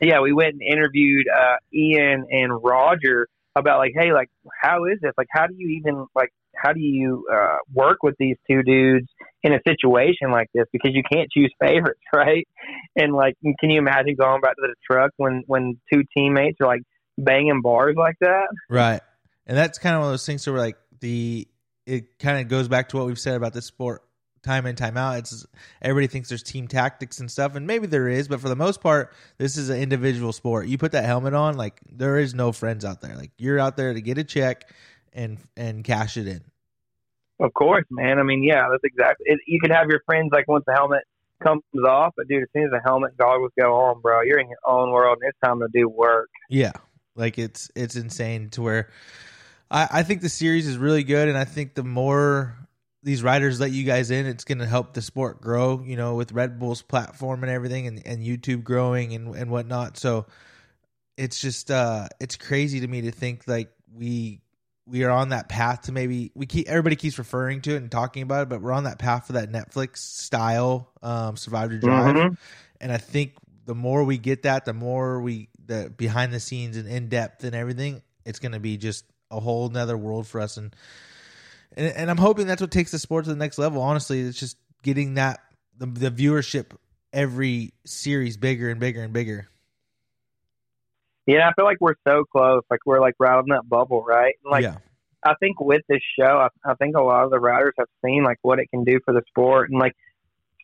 yeah, we went and interviewed uh, Ian and Roger about like, hey, like, how is this? Like, how do you even like, how do you uh, work with these two dudes in a situation like this? Because you can't choose favorites, right? And like, can you imagine going back to the truck when when two teammates are like banging bars like that? Right. And that's kind of one of those things where like the it kind of goes back to what we've said about this sport time in time out. It's everybody thinks there's team tactics and stuff, and maybe there is, but for the most part, this is an individual sport. You put that helmet on, like there is no friends out there. Like you're out there to get a check and and cash it in. Of course, man. I mean, yeah, that's exactly. It, you could have your friends like once the helmet comes off, but dude, as soon as the helmet goggles go on, bro, you're in your own world, and it's time to do work. Yeah, like it's it's insane to where I, I think the series is really good, and I think the more these riders let you guys in, it's going to help the sport grow. You know, with Red Bull's platform and everything, and, and YouTube growing and and whatnot. So it's just uh it's crazy to me to think like we we are on that path to maybe we keep everybody keeps referring to it and talking about it, but we're on that path for that Netflix style um Survivor Drive Mhm. and I think the more we get that, the more we the behind the scenes and in depth and everything, it's going to be just a whole nother world for us. And, and and I'm hoping that's what takes the sport to the next level. Honestly, it's just getting that the, the viewership every series bigger and bigger and bigger. Yeah, I feel like we're so close. Like we're like right on that bubble, right? Like yeah, I think with this show, I, I think a lot of the riders have seen like what it can do for the sport, and like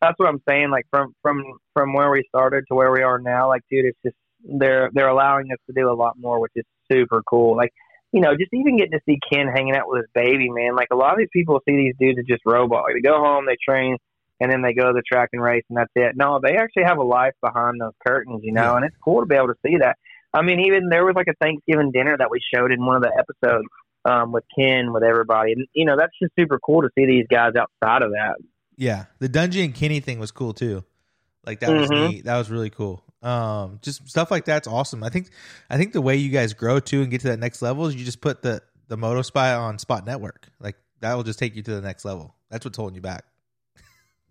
that's what I'm saying. Like from from from where we started to where we are now, like dude, it's just they're they're allowing us to do a lot more, which is super cool. Like you know, just even getting to see Ken hanging out with his baby, man. Like a lot of these people see these dudes as just robots. Like they go home, they train, and then they go to the track and race, and that's it. No, they actually have a life behind those curtains, you know, Yeah. and it's cool to be able to see that. I mean, even there was like a Thanksgiving dinner that we showed in one of the episodes um, with Ken, with everybody, and you know, that's just super cool to see these guys outside of that. yeah. The Dungey and Kenny thing was cool too. Like that was Mhm. neat. That was really cool. Um, just stuff like that's awesome. I think I think the way you guys grow too and get to that next level is you just put the the Moto Spy on Spot Network. Like that will just take you to the next level. That's what's holding you back.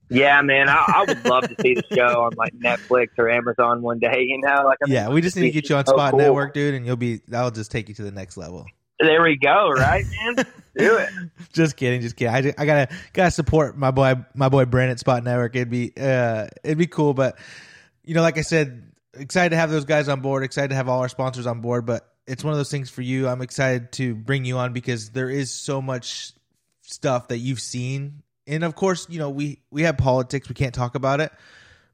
Yeah, man, I, I would love to see the show on like Netflix or Amazon one day. You know, like I mean, yeah, we just need to get you on so Spot cool. Network, dude, and you'll be that'll just take you to the next level. There we go, right, man? Do it. just kidding, just kidding. I, ju- I gotta gotta support my boy my boy Brandon Spot Network. It'd be uh it'd be cool, but you know, like I said, excited to have those guys on board. Excited to have all our sponsors on board. But it's one of those things for you. I'm excited to bring you on because there is so much stuff that you've seen, and of course, you know we we have politics. We can't talk about it.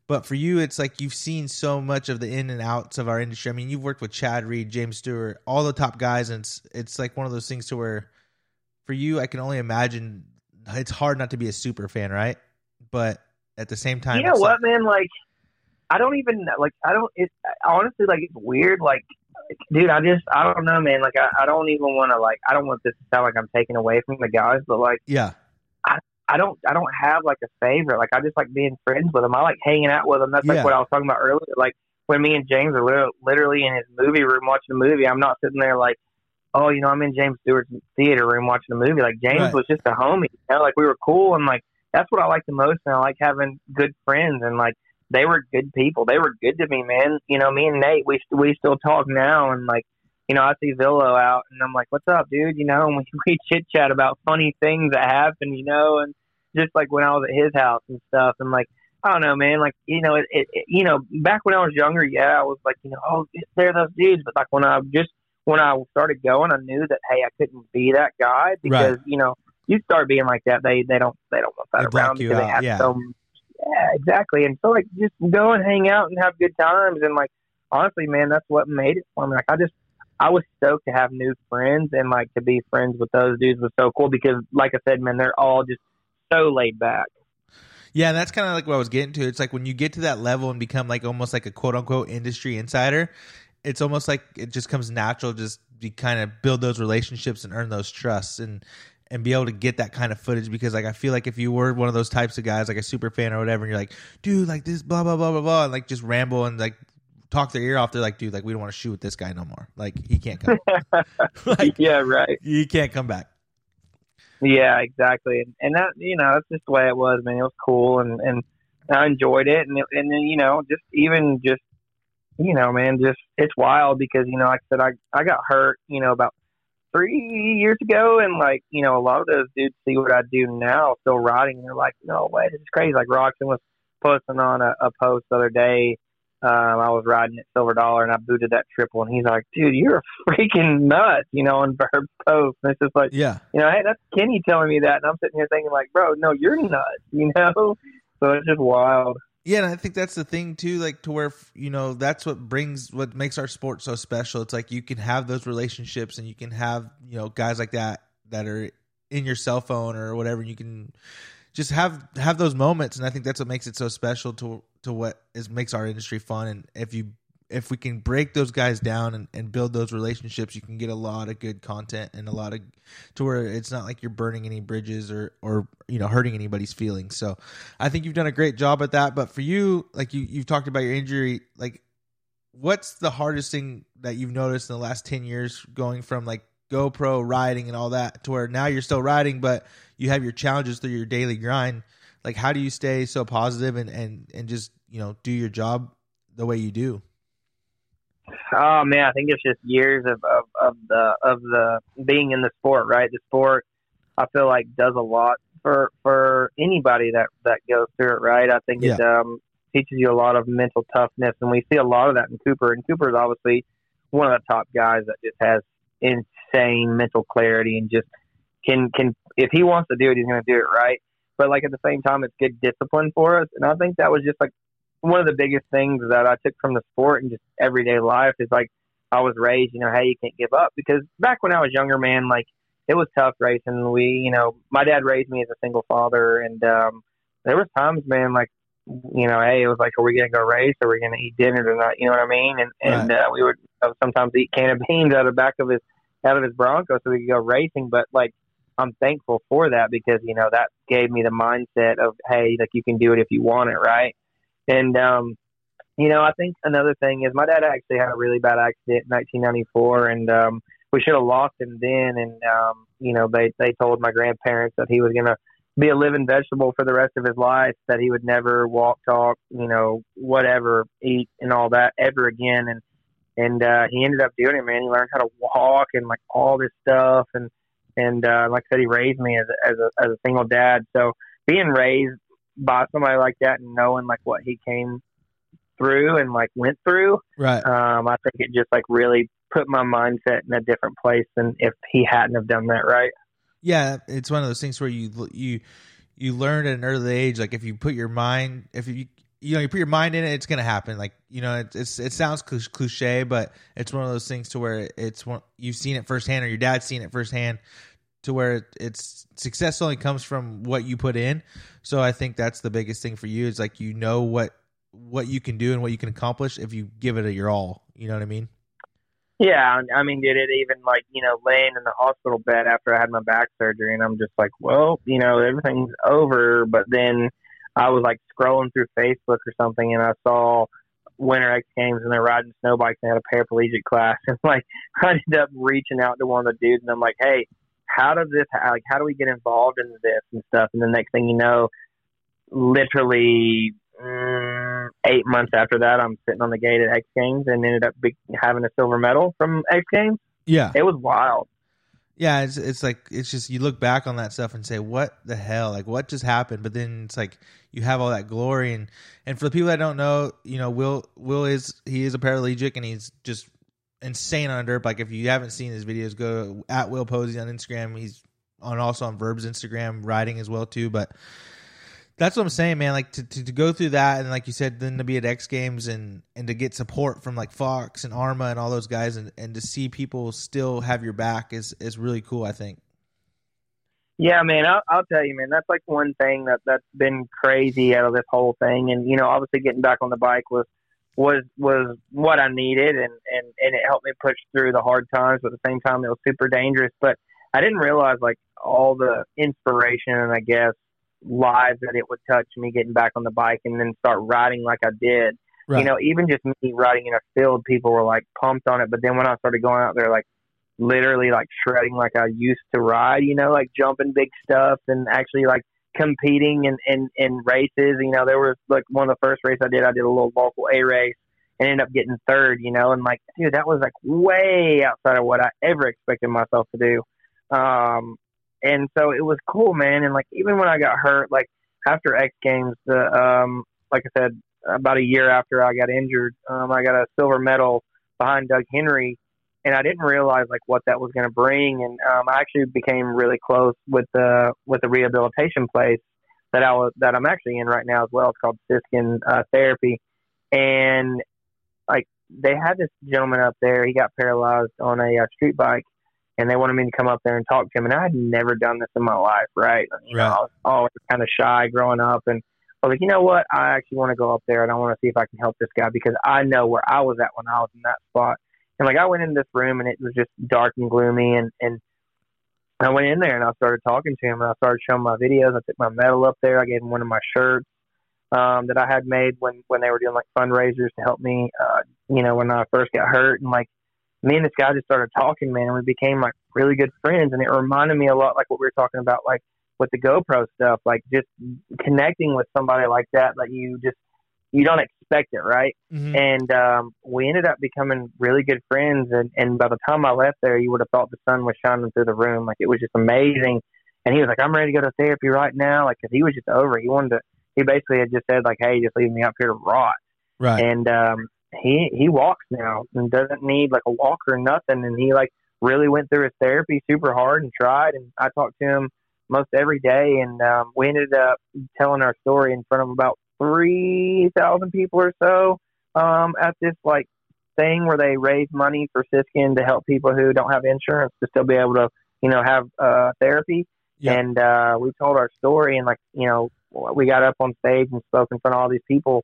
But for you, it's like you've seen so much of the in and outs of our industry. I mean, you've worked with Chad Reed, James Stewart, all the top guys, and it's it's like one of those things to where, for you, I can only imagine it's hard not to be a super fan, right? But at the same time, You know what, like- man? Like, I don't even like. I don't. It honestly, like, it's weird. Like, dude, I just, I don't know, man. Like, I, I don't even want to, like, I don't want this to sound like I'm taking away from the guys, but like, yeah, I I don't, I don't have like a favorite. Like, I just like being friends with them. I like hanging out with them. That's Yeah. like what I was talking about earlier. Like, when me and James are lit- literally in his movie room watching a movie, I'm not sitting there like. Oh, you know, I'm in James Stewart's theater room watching a movie. Like James Right. was just a homie. You know, like we were cool, and like that's what I like the most. And I like having good friends, and like they were good people. They were good to me, man. You know, me and Nate, we we still talk now, and like, you know, I see Villo out, and I'm like, "What's up, dude?" You know, and we we chit chat about funny things that happen, you know, and just like when I was at his house and stuff, and like, I don't know, man, like you know, it, it, you know, back when I was younger, yeah, I was like, you know, oh, they're those dudes, but like when I just when I started going, I knew that hey, I couldn't be that guy because you know. You start being like that, they they don't they don't want that They around you they have yeah. so yeah, exactly. And so like just go and hang out and have good times and like honestly, man, that's what made it for me. Like I just I was stoked to have new friends and like to be friends with those dudes was so cool because like I said, man, they're all just so laid back. Yeah, that's kind of like what I was getting to. It's like when you get to that level and become like almost like a quote unquote industry insider, it's almost like it just comes natural just to kind of build those relationships and earn those trusts and and be able to get that kind of footage because like I feel like if you were one of those types of guys like a super fan or whatever and you're like, dude, like this blah blah blah blah blah and like just ramble and like talk their ear off, they're like, dude, like we don't want to shoot with this guy no more. Like he can't come. like yeah, right. he can't come back. Yeah, exactly. And, and that you know, that's just the way it was, man. It was cool and and I enjoyed it and it, and then you know, just even just you know, man, just it's wild because you know, like I said, I I got hurt, you know, about three years ago, and like you know, a lot of those dudes see what I do now, still riding, and they're like, no way, this is crazy. Like Roczen was posting on a, a post the other day. Um, I was riding at Silver Dollar and I booted that triple, and he's like, "Dude, you're a freaking nut," you know, on Vurb post. And it's just like, Yeah. you know, hey, that's Kenny telling me that, and I'm sitting here thinking like, bro, no, you're nuts, you know. So it's just wild. Yeah, and I think that's the thing too, like to where you know that's what brings what makes our sport so special. It's like you can have those relationships, and you can have you know guys like that that are in your cell phone or whatever. And you can just have have those moments, and I think that's what makes it so special to to what is makes our industry fun. And if you if we can break those guys down and, and build those relationships, you can get a lot of good content and a lot of to where it's not like you're burning any bridges or or you know hurting anybody's feelings. So I think you've done a great job at that. But for you, like you you've talked about your injury, like what's the hardest thing that you've noticed in the last ten years going from like GoPro riding and all that to where now you're still riding, but you have your challenges through your daily grind. Like how do you stay so positive and and and just you know do your job the way you do? Oh man, I think it's just years of, of, of the of the being in the sport, right? The sport, I feel like does a lot for for anybody that that goes through it, right? I think it um, teaches you a lot of mental toughness, and we see a lot of that in Cooper. And Cooper is obviously one of the top guys that just has insane mental clarity and just can can if he wants to do it, he's going to do it right. But like at the same time, it's good discipline for us, and I think that was just like one of the biggest things that I took from the sport and just everyday life is like I was raised, you know, hey, you can't give up because back when I was younger, man, like it was tough racing. And we, you know, my dad raised me as a single father, and um, there was times, man, like you know, hey, it was like, are we gonna go race? Or are we gonna eat dinner tonight? You know what I mean? And and uh, we would sometimes eat can of beans out of the back of his out of his Bronco so we could go racing. But like, I'm thankful for that because you know that gave me the mindset of hey, like you can do it if you want it, right? And um, You know, I think another thing is my dad actually had a really bad accident in 1994, and um, we should have lost him then. And um, you know, they they told my grandparents that he was gonna be a living vegetable for the rest of his life, that he would never walk, talk, you know, whatever, eat, and all that ever again. And and uh, he ended up doing it, man. He learned how to walk and like all this stuff, and and uh, like I said, he raised me as a, as a as a single dad. So being raised by somebody like that and knowing like what he came through and like went through, Right. um, I think it just like really put my mindset in a different place than if he hadn't have done that, right? Yeah, it's one of those things where you you you learn at an early age. Like if you put your mind, if you you know you put your mind in it, it's gonna happen. Like you know, it, it's it sounds cliche, but it's one of those things to where it's one you've seen it firsthand, or your dad's seen it firsthand, to where it, it's success only comes from what you put in. So I think that's the biggest thing for you is like you know what what you can do and what you can accomplish if you give it your all. You know what I mean? Yeah, I mean, did it even like you know laying in the hospital bed after I had my back surgery, and I'm just like, well, you know, everything's over. But then I was like scrolling through Facebook or something, and I saw Winter X Games, and they're riding snow bikes and had a paraplegic class, and like I ended up reaching out to one of the dudes, and I'm like, hey, how does this like how do we get involved in this and stuff? And the next thing you know, literally mm, eight months after that, I'm sitting on the gate at X Games and ended up be- having a silver medal from X Games. Yeah. It was wild. Yeah, it's it's like it's just you look back on that stuff and say, "What the hell? Like, what just happened?" But then it's like you have all that glory and and for the people that don't know, you know, Will Will is he is a paraplegic and he's just insane on a dirt bike. If you haven't seen his videos, go at Will Posey on Instagram. He's on also on Vurb's Instagram riding as well too. But that's what I'm saying, man. Like to, to, to go through that and like you said, then to be at X Games and and to get support from like Fox and Arma and all those guys and, and to see people still have your back is is really cool. I think. Yeah, man, I'll, I'll tell you, man, that's like one thing that that's been crazy out of this whole thing. And you know, obviously, getting back on the bike was was was what I needed, and and and it helped me push through the hard times. But at the same time, it was super dangerous. But I didn't realize like all the inspiration and I guess lives that it would touch me getting back on the bike and then start riding like I did. Right. You know, even just me riding in a field, people were like pumped on it. But then when I started going out there, like literally like shredding like I used to ride, you know, like jumping big stuff and actually like competing in, in, in races. You know, there was like one of the first races I did, I did a little local A race and ended up getting third, you know, and like, dude, that was like way outside of what I ever expected myself to do. Um, and so it was cool, man. And like, even when I got hurt, like after X Games, the, um, like I said, about a year after I got injured, um, I got a silver medal behind Doug Henry and I didn't realize like what that was going to bring. And um, I actually became really close with the with the rehabilitation place that I was that I'm actually in right now as well. It's called Siskin uh, Therapy, and like they had this gentleman up there. He got paralyzed on a uh, street bike, and they wanted me to come up there and talk to him. And I had never done this in my life, right? You know, Right. I was always kind of shy growing up, and I was like, you know what? I actually want to go up there and I want to see if I can help this guy because I know where I was at when I was in that spot. And like I went in this room and it was just dark and gloomy and and I went in there and I started talking to him and I started showing my videos. I took my medal up there. I gave him one of my shirts um, that I had made when when they were doing like fundraisers to help me. Uh, you know, when I first got hurt and like me and this guy just started talking, man, and we became like really good friends. And it reminded me a lot like what we were talking about, like with the GoPro stuff, like just connecting with somebody like that that you just you don't expect it, right? Mhm. and um, we ended up becoming really good friends. And, and by the time I left there, you would have thought the sun was shining through the room. Like it was just amazing. And he was like, "I'm ready to go to therapy right now." like because he was just over. He wanted to. He basically had just said like, "Hey, just leave me up here to rot." Right. And um, he he walks now and doesn't need like a walker or nothing. And he like really went through his therapy super hard and tried. And I talked to him most every day. And um, we ended up telling our story in front of about three thousand people or so um, at this like thing where they raise money for Siskin to help people who don't have insurance to still be able to, you know, have uh, therapy. Yeah. And uh, we told our story, and like, you know, we got up on stage and spoke in front of all these people,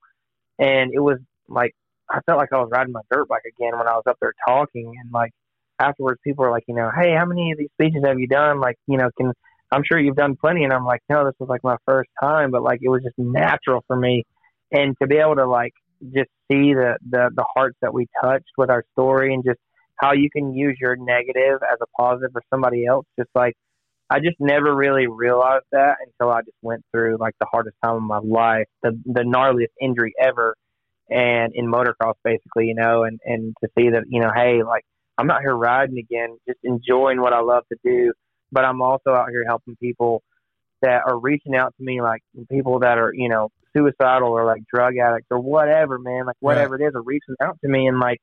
and it was like I felt like I was riding my dirt bike again when I was up there talking, and like afterwards, people were like, you know, hey, how many of these speeches have you done? Like, you know, can I'm sure you've done plenty, and I'm like, no, this was like my first time, but like it was just natural for me, and to be able to like just see the, the the hearts that we touched with our story and just how you can use your negative as a positive for somebody else. Just like I just never really realized that until I just went through like the hardest time of my life, the the gnarliest injury ever, and in motocross basically, you know, and and to see that you know, hey, like I'm not here riding again, just enjoying what I love to do, but I'm also out here helping people that are reaching out to me, like people that are you know suicidal or like drug addicts or whatever, man, like whatever right. it is, are reaching out to me and like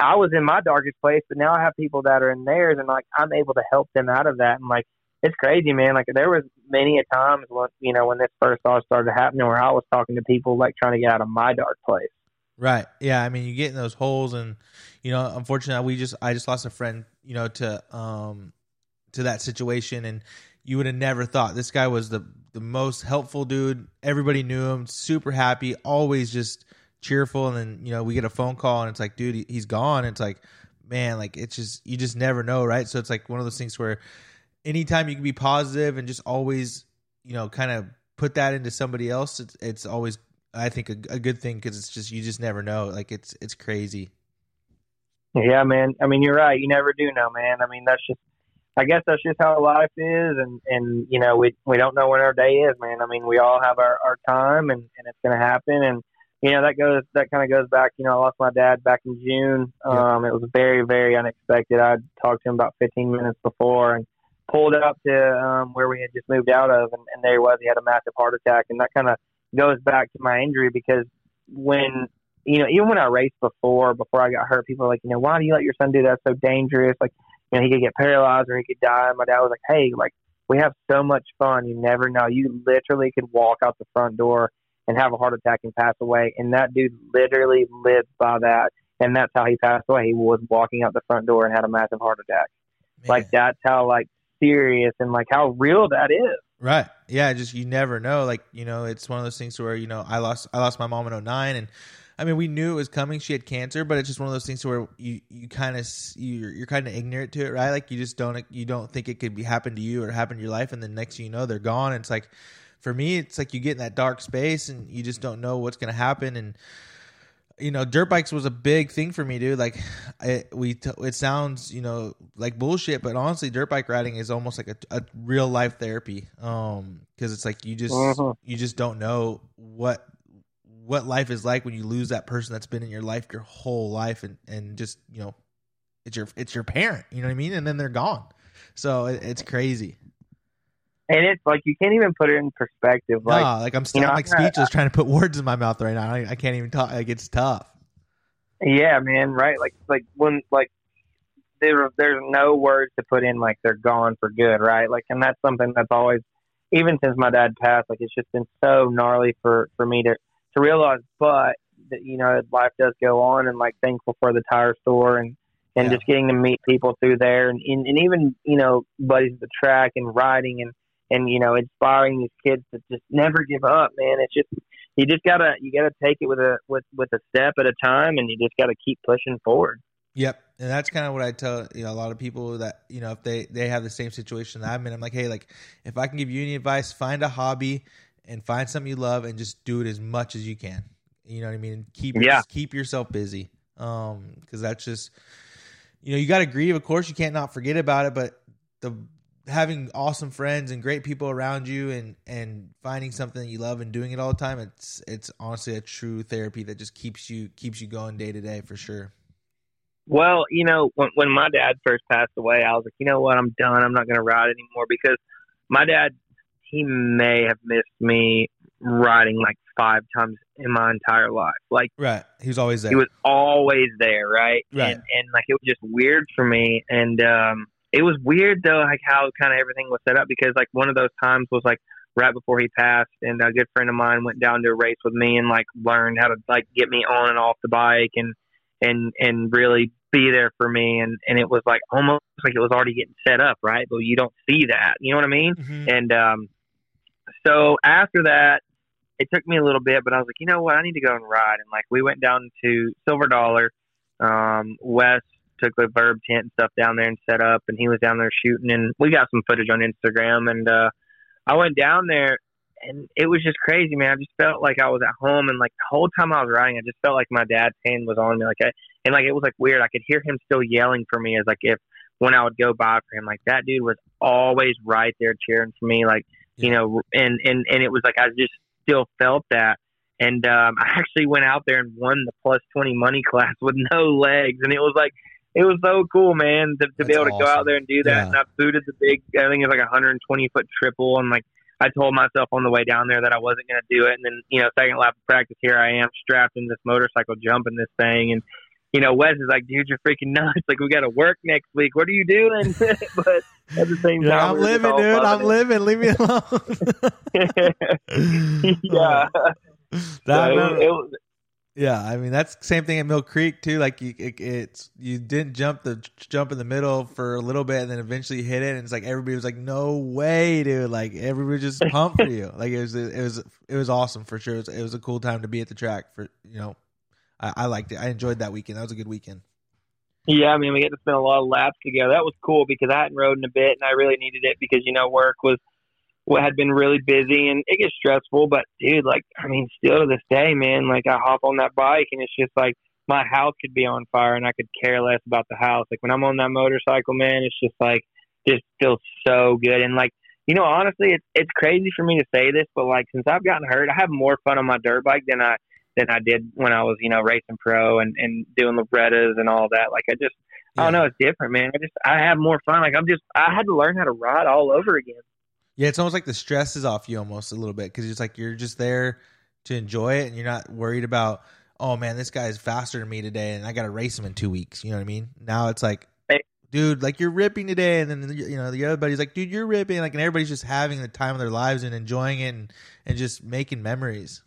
I was in my darkest place, but now I have people that are in theirs, and like I'm able to help them out of that. And like it's crazy, man. Like there was many a times when you know when this first all started happening, where I was talking to people like trying to get out of my dark place. Right. Yeah. I mean, you get in those holes, and you know, unfortunately, we just I just lost a friend, you know, to um to that situation, and you would have never thought this guy was the the most helpful dude. Everybody knew him, super happy, always just cheerful. And then you know we get a phone call and it's like, dude, he's gone. And it's like, man, like it's just you just never know, right? So it's like one of those things where anytime you can be positive and just always you know kind of put that into somebody else, it's it's always I think a, a good thing because it's just you just never know. Like it's it's crazy. Yeah, man. I mean, you're right. You never do know, man. I mean, that's just I guess that's just how life is, and and you know we we don't know when our day is, man. I mean, we all have our our time, and and it's going to happen, and you know that goes that kind of goes back. You know, I lost my dad back in June. Yeah. Um, it was very very unexpected. I talked to him about 15 minutes before, and pulled up to um, where we had just moved out of, and, and there he was. He had a massive heart attack, and that kind of goes back to my injury because when you know even when I raced before before I got hurt, people were like, you know, why do you let your son do that? It's so dangerous. Like you know, he could get paralyzed or he could die. And my dad was like, hey, like, we have so much fun. You never know. You literally could walk out the front door and have a heart attack and pass away. And that dude literally lived by that. And that's how he passed away. He was walking out the front door and had a massive heart attack. Man. Like, that's how, like, serious and, like, how real that is. Right. Yeah. Just, you never know. Like, you know, it's one of those things where, you know, I lost, I lost my mom in 09 and, I mean, we knew it was coming. She had cancer, but it's just one of those things where you you kind of you're, you're kind of ignorant to it, right? Like you just don't you don't think it could be happen to you or happen to your life, and then next thing you know, they're gone. And it's like for me, it's like you get in that dark space and you just don't know what's going to happen. And you know, dirt bikes was a big thing for me, dude. Like, it, we t- it sounds you know like bullshit, but honestly, dirt bike riding is almost like a, a real life therapy. Um, because it's like you just uh-huh. you just don't know what what life is like when you lose that person that's been in your life your whole life and and just you know it's your it's your parent you know what i mean? And then they're gone. So it, it's crazy. And it's like you can't even put it in perspective like no, like i'm still you know, like speechless I, trying to put words in my mouth right now. I, I can't even talk like it's tough. Yeah man right like like when like there there's no words to put in like they're gone for good right? Like and that's something that's always even since my dad passed like it's just been so gnarly for for me to to realize, but that you know life does go on, and like thankful for the tire store and and yeah. just getting to meet people through there, and, and and even you know buddies at the track and riding and and you know inspiring these kids to just never give up, man. It's just you just gotta you gotta take it with a with with a step at a time, and you just gotta keep pushing forward. Yep, and that's kind of what I tell you know a lot of people that you know if they they have the same situation that I'm in, I'm like, hey, like if I can give you any advice, find a hobby and find something you love and just do it as much as you can. You know what I mean? Keep yeah. keep yourself busy. Um, because that's just you know you got to grieve. Of course, you can't not forget about it, but the having awesome friends and great people around you and and finding something that you love and doing it all the time it's it's honestly a true therapy that just keeps you keeps you going day to day for sure well you know when when my dad first passed away i was like you know what i'm done i'm not going to ride anymore because my dad he may have missed me riding like five times in my entire life. Like right, he was always there. He was always there, right? Right. And, and like it was just weird for me, and um, it was weird though, like how kind of everything was set up because like one of those times was like right before he passed, and a good friend of mine went down to a race with me and like learned how to like get me on and off the bike and and and really be there for me and and it was like almost like it was already getting set up right but you don't see that you know what i mean mm-hmm. and um so after that, it took me a little bit, but I was like, you know what, I need to go and ride. And like we went down to Silver Dollar. Um, Wes took the Vurb tent and stuff down there and set up, and he was down there shooting, and we got some footage on Instagram. And uh, I went down there, and it was just crazy, man. I just felt like I was at home, and like the whole time I was riding, I just felt like my dad's hand was on me, like I, and like it was like weird. I could hear him still yelling for me as like if when I would go by for him, like that dude was always right there cheering for me, like yeah. you know, and and and it was like I just still felt that. And um, I actually went out there and won the plus twenty money class with no legs, and it was like it was so cool, man, to, to be able to go out there and do that. Yeah. And I booted the big, I think it was like a 120 foot triple, and like I told myself on the way down there that I wasn't going to do it. And then, you know, second lap of practice, here I am strapped in this motorcycle, jumping this thing. And, you know, Wes is like, dude, you're freaking nuts. Like, we got to work next week. What are you doing? but at the same yeah, time, I'm living, dude. I'm it. living. Leave me alone. yeah. Uh, that, so it, it was, yeah, I mean that's same thing at Mill Creek too. Like you, it, it's you didn't jump the jump in the middle for a little bit, and then eventually hit it, and it's like everybody was like, "No way, dude!" Like everybody was just pumped for you. Like it was, it was, it was awesome for sure. It was, it was a cool time to be at the track. For you know, I, I liked it. I enjoyed that weekend. That was a good weekend. Yeah, I mean we get to spend a lot of laps together. That was cool because I hadn't rode in a bit, and I really needed it because you know work was what had been really busy and it gets stressful. But dude, like, I mean, still to this day, man, like I hop on that bike and it's just like my house could be on fire and I could care less about the house. Like when I'm on that motorcycle, man, it's just like, just feels so good. And like, you know, honestly, it's, it's crazy for me to say this, but like since I've gotten hurt, I have more fun on my dirt bike than I, than I did when I was, you know, racing pro and, and doing Lorettas and all that. Like I just, yeah. I don't know, it's different, man. I just, I have more fun. Like I'm just, I had to learn how to ride all over again. Yeah, it's almost like the stress is off you almost a little bit because it's like you're just there to enjoy it and you're not worried about, oh man, this guy is faster than me today and I got to race him in two weeks. You know what I mean? Now it's like, hey. dude, like you're ripping today, and then you know the other buddy's like, dude, you're ripping, like, and everybody's just having the time of their lives and enjoying it and and just making memories.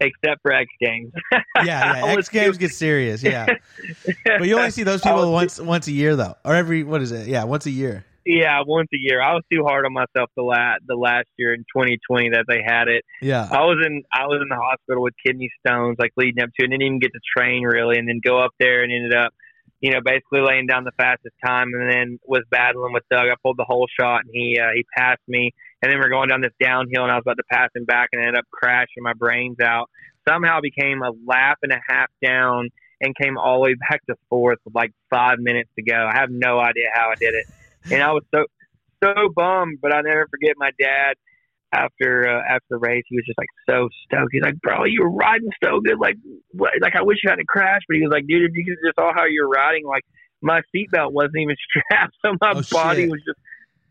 Except for X Games. yeah, yeah. X Games get serious. Yeah, but you only see those people once once a year though, or every what is it? Yeah, once a year. Yeah, once a year. I was too hard on myself the last the last year in 2020 that they had it. Yeah, I was in I was in the hospital with kidney stones like leading up to, it, and didn't even get to train really, and then go up there and ended up, you know, basically laying down the fastest time, and then was battling with Doug. I pulled the whole shot, and he uh, he passed me, and then we are going down this downhill, and I was about to pass him back, and I ended up crashing my brains out. Somehow became a lap and a half down, and came all the way back to fourth with like five minutes to go. I have no idea how I did it and I was so so bummed. But I never forget my dad after uh, after the race. He was just like so stoked. He's like, "Bro, you were riding so good. Like, what, like I wish you hadn't crashed." But he was like, "Dude, if you just saw how you're riding, like my seatbelt wasn't even strapped, so my oh, body shit. was just."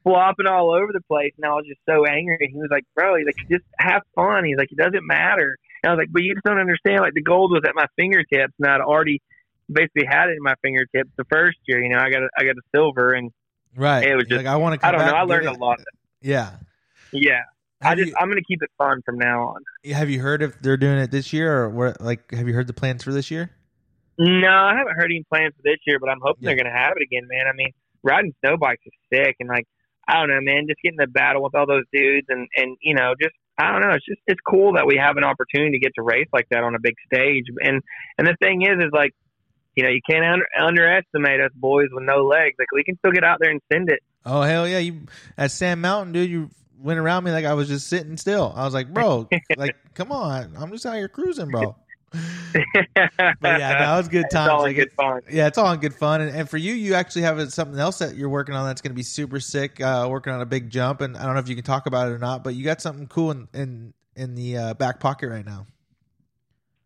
Flopping all over the place and I was just so angry and he was like, Bro, he's like, just have fun. He's like, It doesn't matter. And I was like, But you just don't understand, like the gold was at my fingertips and I'd already basically had it in my fingertips the first year, you know, I got a I got a silver and Right. It was just, like, I want to. I don't know. I learned a lot. Yeah. Yeah. Have I just you, I'm going to keep it fun from now on. Have you heard if they're doing it this year, or where, like have you heard the plans for this year? No, I haven't heard any plans for this year, but I'm hoping yeah. they're going to have it again, man. I mean, riding snow bikes is sick, and like I don't know, man, just getting the battle with all those dudes, and and you know, just I don't know, it's just it's cool that we have an opportunity to get to race like that on a big stage, and and the thing is, is like you know, you can't under, underestimate us boys with no legs. Like we can still get out there and send it. Oh hell yeah! You at Sand Mountain, dude. You went around me like I was just sitting still. I was like, bro, like come on, I'm just out here cruising, bro. but yeah, that was good times. It's all like good fun. Yeah, it's all in good fun. And, and, for you, you actually have something else that you're working on that's going to be super sick. Uh, working on a big jump, and I don't know if you can talk about it or not, but you got something cool in in, in the uh, back pocket right now.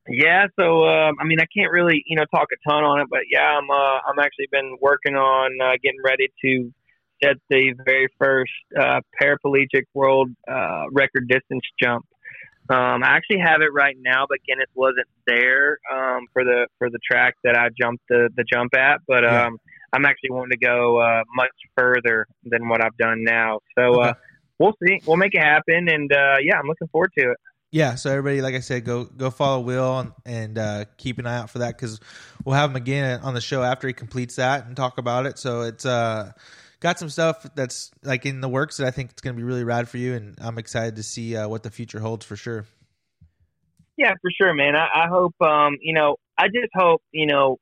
Yeah, so um, I mean, I can't really you know talk a ton on it, but yeah, I'm uh, I'm actually been working on uh, getting ready to set the very first uh, paraplegic world uh, record distance jump. Um, I actually have it right now, but Guinness wasn't there um, for the for the track that I jumped the the jump at. But um, I'm actually wanting to go uh, much further than what I've done now. So uh, we'll see. We'll make it happen, and uh, yeah, I'm looking forward to it yeah, so everybody, like I said, go go follow Will and, and uh, keep an eye out for that because we'll have him again on the show after he completes that and talk about it. So it's uh, got some stuff that's like in the works that I think it's going to be really rad for you, and I'm excited to see uh, what the future holds for sure. Yeah, for sure, man. I, I hope um, you know. I just hope you know.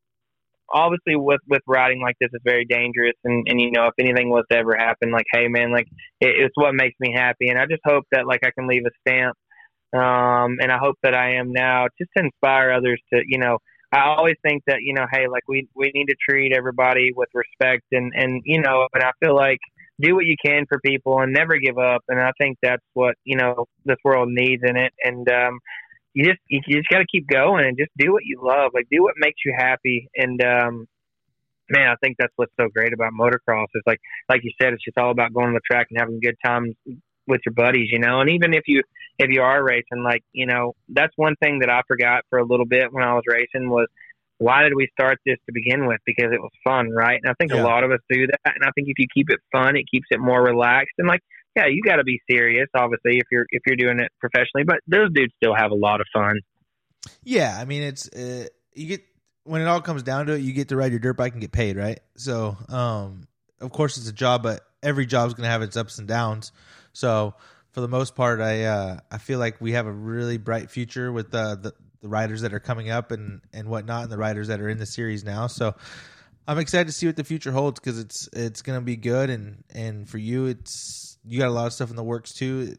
obviously with with riding like this is very dangerous, and and you know if anything was to ever happen, like hey man, like it, it's what makes me happy, and I just hope that like I can leave a stamp, um, and I hope that I am now just to inspire others to you know. I always think that you know, hey, like we we need to treat everybody with respect, and and you know, and I feel like do what you can for people and never give up, and I think that's what you know this world needs in it, and um, you just you just got to keep going and just do what you love, like do what makes you happy. And um, man, I think that's what's so great about motocross. It's like like you said, it's just all about going on the track and having good times with your buddies, you know. And even if you if you are racing, like you know, that's one thing that I forgot for a little bit when I was racing was why did we start this to begin with? Because it was fun, right? And I think yeah. a lot of us do that. And I think if you keep it fun, it keeps it more relaxed. And like yeah, you got to be serious, obviously, if you're if you're doing it professionally. But those dudes still have a lot of fun. Yeah, I mean, it's uh, you get when it all comes down to it, you get to ride your dirt bike and get paid, right? So, um, of course, it's a job, but every job's going to have its ups and downs. So, for the most part, I uh, I feel like we have a really bright future with uh, the the riders that are coming up and and whatnot, and the riders that are in the series now. So. I'm excited to see what the future holds because it's it's gonna be good and and for you it's you got a lot of stuff in the works too.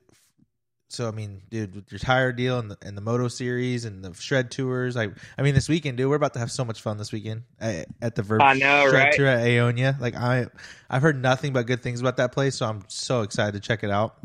So I mean, dude, with your tire deal and the, and the moto series and the shred tours, I I mean, this weekend, dude, we're about to have so much fun this weekend at, at the Vurb I know, shred right? tour at Aonia. Like I, I've heard nothing but good things about that place, so I'm so excited to check it out.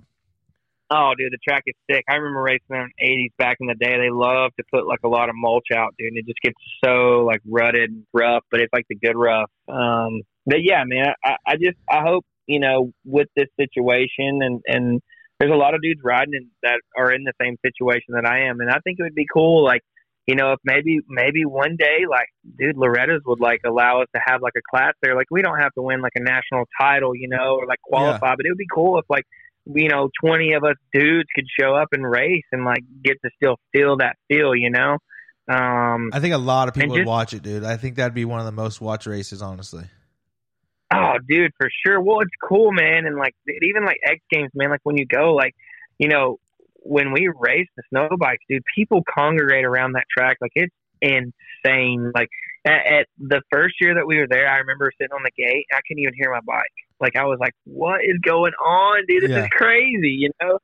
Oh, dude, the track is sick. I remember racing in the '80s back in the day. They love to put like a lot of mulch out, dude. And it just gets so like rutted and rough, but it's like the good rough. Um, but yeah, man, I, I just I hope you know, with this situation and, and there's a lot of dudes riding in, that are in the same situation that I am. And I think it would be cool, like, you know, if maybe, maybe one day, like, dude, Loretta's would like allow us to have like a class there. Like, we don't have to win like a national title, you know, or like qualify, yeah. but it would be cool if like, you know, 20 of us dudes could show up and race and like get to still feel that feel, you know? Um, I think a lot of people just, would watch it, dude. I think that'd be one of the most watched races, honestly. Oh, dude, for sure. Well, it's cool, man. And like, even like X Games, man, like when you go, like, you know, when we race the snow bikes, dude, people congregate around that track. Like, it's insane. Like, at, at the first year that we were there, I remember sitting on the gate. I couldn't even hear my bike. Like, I was like, what is going on, dude? This yeah. is crazy, you know?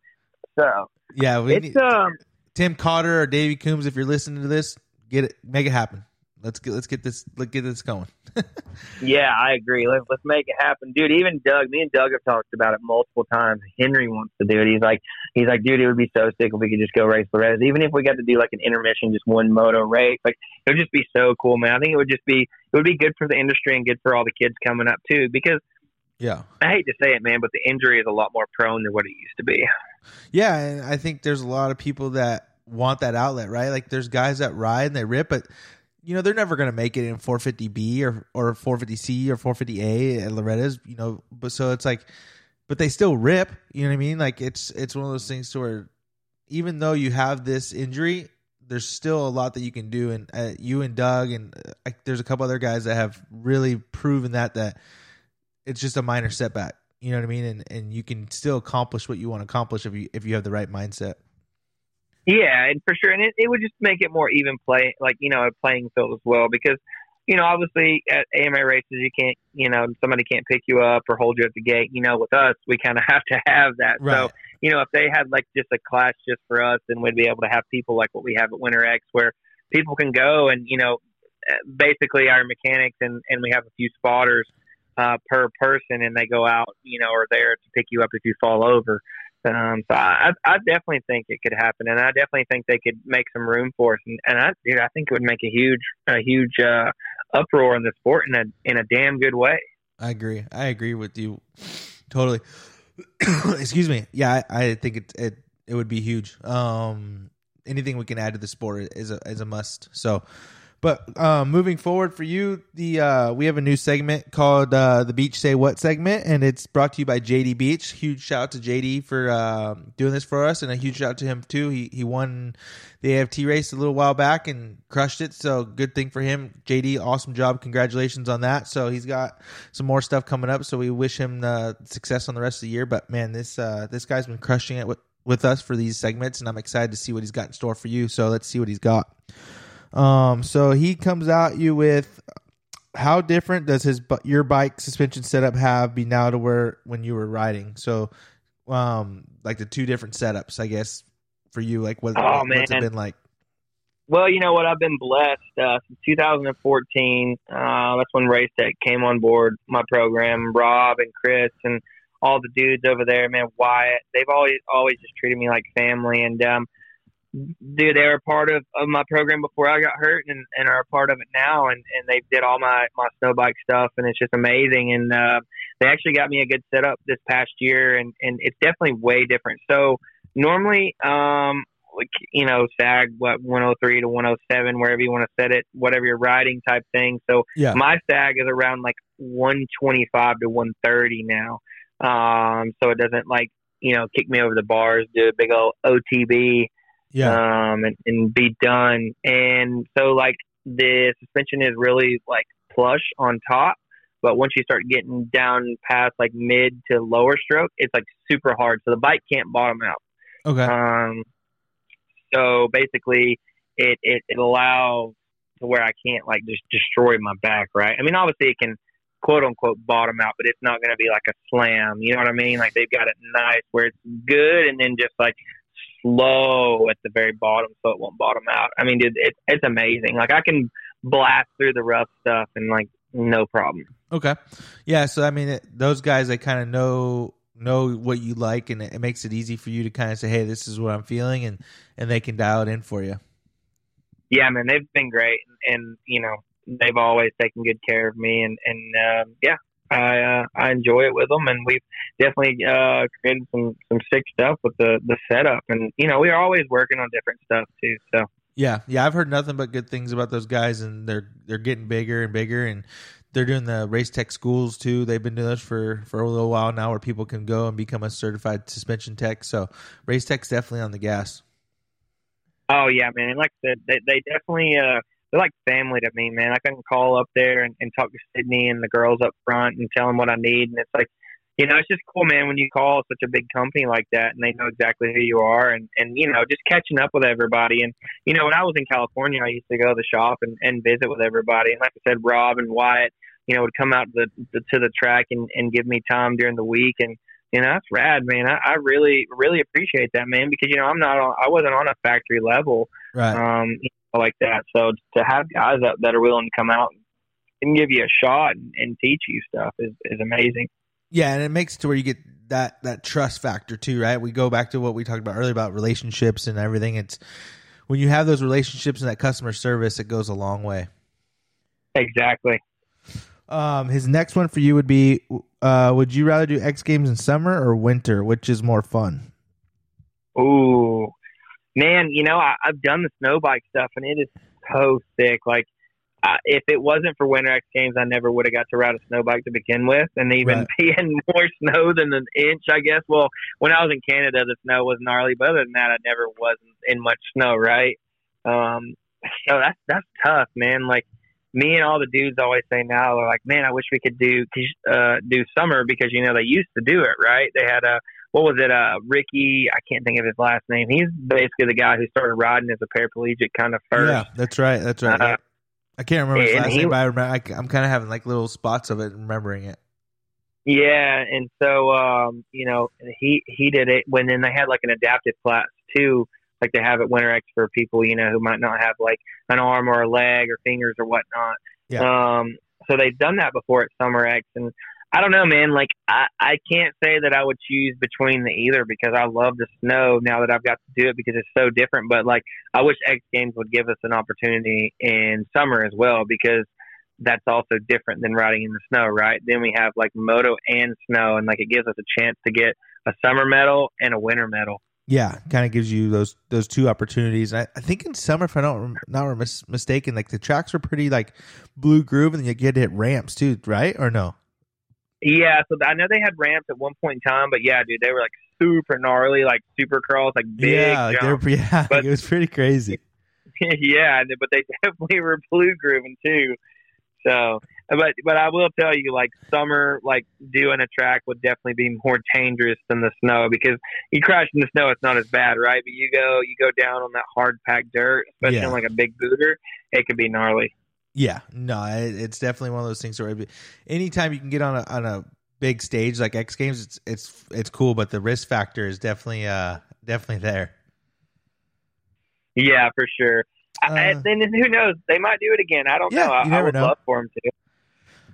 So, yeah, we it's, need, um, Tim Cotter or Davey Coombs, if you're listening to this, get it, make it happen. Let's get let's get this let's get this going. yeah, I agree. Let's let's make it happen, dude. Even Doug, me and Doug have talked about it multiple times. Henry wants to do it. He's like, he's like, dude, it would be so sick if we could just go race the race. Even if we got to do like an intermission, just one moto race, like it would just be so cool, man. I think it would just be it would be good for the industry and good for all the kids coming up too, because. Yeah. I hate to say it, man, but the injury is a lot more prone than what it used to be. Yeah, and I think there's a lot of people that want that outlet, right? Like there's guys that ride and they rip, but you know they're never going to make it in 450B or or 450C or 450A at Loretta's, you know. But so it's like, but they still rip. You know what I mean? Like it's it's one of those things to where even though you have this injury, there's still a lot that you can do. And uh, you and Doug and uh, there's a couple other guys that have really proven that that it's just a minor setback. You know what I mean? And and you can still accomplish what you want to accomplish if you if you have the right mindset. Yeah, and for sure, and it, it would just make it more even play, like you know, a playing field as well. Because you know, obviously at AMA races, you can't, you know, somebody can't pick you up or hold you at the gate. You know, with us, we kind of have to have that. Right. So, you know, if they had like just a class just for us, then we'd be able to have people like what we have at Winter X, where people can go and you know, basically our mechanics and and we have a few spotters uh, per person, and they go out, you know, or there to pick you up if you fall over. Um, so I, I definitely think it could happen, and I definitely think they could make some room for us. And, and I, dude, I think it would make a huge, a huge uh, uproar in the sport in a in a damn good way. I agree. I agree with you totally. Excuse me. Yeah, I, I think it, it it would be huge. Um, anything we can add to the sport is a is a must. So but uh, moving forward for you, the uh, we have a new segment called uh, the Beach Say What segment, and it's brought to you by JD Beach. Huge shout out to JD for um, doing this for us, and a huge shout out to him too. He he won the AFT race a little while back and crushed it. So good thing for him, JD. Awesome job, congratulations on that. So he's got some more stuff coming up. So we wish him uh, success on the rest of the year. But man, this uh, this guy's been crushing it with with us for these segments, and I'm excited to see what he's got in store for you. So let's see what he's got. Um, so he comes out you with how different does his your bike suspension setup have be now to where when you were riding? So, um, like the two different setups, I guess, for you. Like, what, oh, what's it been like? Well, you know what? I've been blessed uh, since 2014. Uh, that's when Race Tech came on board my program. Rob and Chris and all the dudes over there, man, Wyatt. They've always always just treated me like family. And um, dude, they were part of, of my program before I got hurt, and, and are a part of it now. And, and they did all my my snow bike stuff, and it's just amazing. And uh, they actually got me a good setup this past year, and and it's definitely way different. So normally, um, like you know, sag what 103 to 107, wherever you want to set it, whatever you're riding type thing. So yeah. my sag is around like 125 to 130 now. Um, so it doesn't like you know kick me over the bars, do a big old OTB, yeah, um, and, and be done. And so like the suspension is really like plush on top, but once you start getting down past like mid to lower stroke, it's like super hard. So the bike can't bottom out. Okay. Um, so basically, it, it, it allows to where I can't like just destroy my back, right? I mean, obviously it can quote unquote bottom out, but it's not going to be like a slam. You know what I mean? Like they've got it nice where it's good and then just like slow at the very bottom so it won't bottom out. I mean, dude, it's it's amazing. Like I can blast through the rough stuff and like no problem. Okay. Yeah. So I mean, it, those guys, they kind of know know what you like, and it, it makes it easy for you to kind of say, "Hey, this is what I'm feeling," and and they can dial it in for you. Yeah, man, they've been great, and, and you know, they've always taken good care of me, and and uh, yeah, I uh, I enjoy it with them, and we've definitely uh, created some some sick stuff with the the setup, and you know, we're always working on different stuff too. So yeah, yeah, I've heard nothing but good things about those guys, and they're they're getting bigger and bigger, and they're doing the race tech schools too. They've been doing this for for a little while now, where people can go and become a certified suspension tech. So race tech's definitely on the gas. Oh yeah, man! And like I said, they, they definitely uh, they're like family to me, man. I can call up there and, and talk to Sydney and the girls up front and tell them what I need, and it's like you know, it's just cool, man, when you call such a big company like that and they know exactly who you are and, and, you know, just catching up with everybody. And, you know, when I was in California, I used to go to the shop and, and visit with everybody. And like I said, Rob and Wyatt, you know, would come out to the, the to the track and, and give me time during the week. And, you know, that's rad, man. I, I really, really appreciate that, man, because, you know, I'm not on, I wasn't on a factory level, right. um, like that. So to have guys up that are willing to come out and give you a shot and, and teach you stuff is, is amazing. Yeah, and it makes it to where you get that that trust factor too, right? We go back to what we talked about earlier about relationships and everything. It's when you have those relationships and that customer service, it goes a long way. Exactly. Um, his next one for you would be: uh, Would you rather do X Games in summer or winter? Which is more fun? Ooh, man, you know I, I've done the snow bike stuff, and it is so sick. Like uh, if it wasn't for Winter X Games, I never would have got to ride a snow bike to begin with, and even Right. being more snow than an inch, I guess. Well, when I was in Canada, the snow was gnarly, but other than that, I never was in much snow, right? Um, so that's that's tough, man. Like me and all the dudes always say now, they're like, man, I wish we could do uh, do summer because you know they used to do it, right? They had a what was it? Uh, Ricky, I can't think of his last name. He's basically the guy who started riding as a paraplegic kind of first. Yeah, that's right. That's right. Uh, I can't remember his last he- name, but I remember, I, am kind of having like little spots of it, remembering it. Yeah, and so um, you know, he he did it when then they had like an adaptive class too, like they have at Winter X for people you know who might not have like an arm or a leg or fingers or whatnot. Yeah. Um, so they've done that before at Summer X, and I don't know, man. Like I I can't say that I would choose between the either because I love the snow now that I've got to do it because it's so different. But like I wish X Games would give us an opportunity in summer as well because that's also different than riding in the snow, right? Then we have like moto and snow, and like it gives us a chance to get a summer medal and a winter medal. Yeah, kind of gives you those those two opportunities. I, I think in summer, if I don't not mis- mistaken, like the tracks were pretty like blue groove, and you get hit ramps too, right? Or no? Yeah, so I know they had ramps at one point in time, but yeah, dude, they were like super gnarly, like super crawls, like big. yeah, like they were, jumps. yeah, But- it was pretty crazy. yeah, but they definitely were blue grooving too. So, but but I will tell you, like summer, like doing a track would definitely be more dangerous than the snow because you crash in the snow, it's not as bad, right? But you go you go down on that hard packed dirt, especially Yeah. on like a big booter, it could be gnarly. Yeah, no, it, it's definitely one of those things where anytime you can get on a on a big stage like X Games, it's it's it's cool, but the risk factor is definitely uh definitely there. Yeah, for sure. Uh, and then who knows? They might do it again. I don't yeah, know. I, you never I would know. love for them to.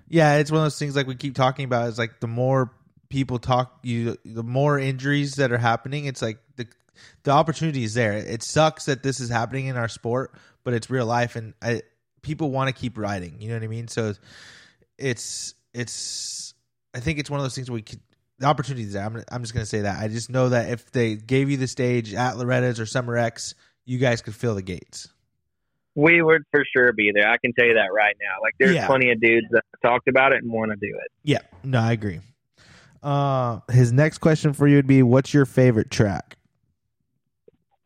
Yeah, it's one of those things like we keep talking about. Is like the more people talk, you the more injuries that are happening. It's like the the opportunity is there. It sucks that this is happening in our sport, but it's real life, and I, people want to keep riding. You know what I mean? So it's it's. I think it's one of those things where we could, the opportunity is there. I'm, I'm just going to say that. I just know that if they gave you the stage at Loretta's or Summer X, you guys could fill the gates. We would for sure be there. I can tell you that right now. Like there's Yeah. plenty of dudes that talked about it and want to do it. Yeah, no, I agree. Uh, his next question for you would be, "What's your favorite track?"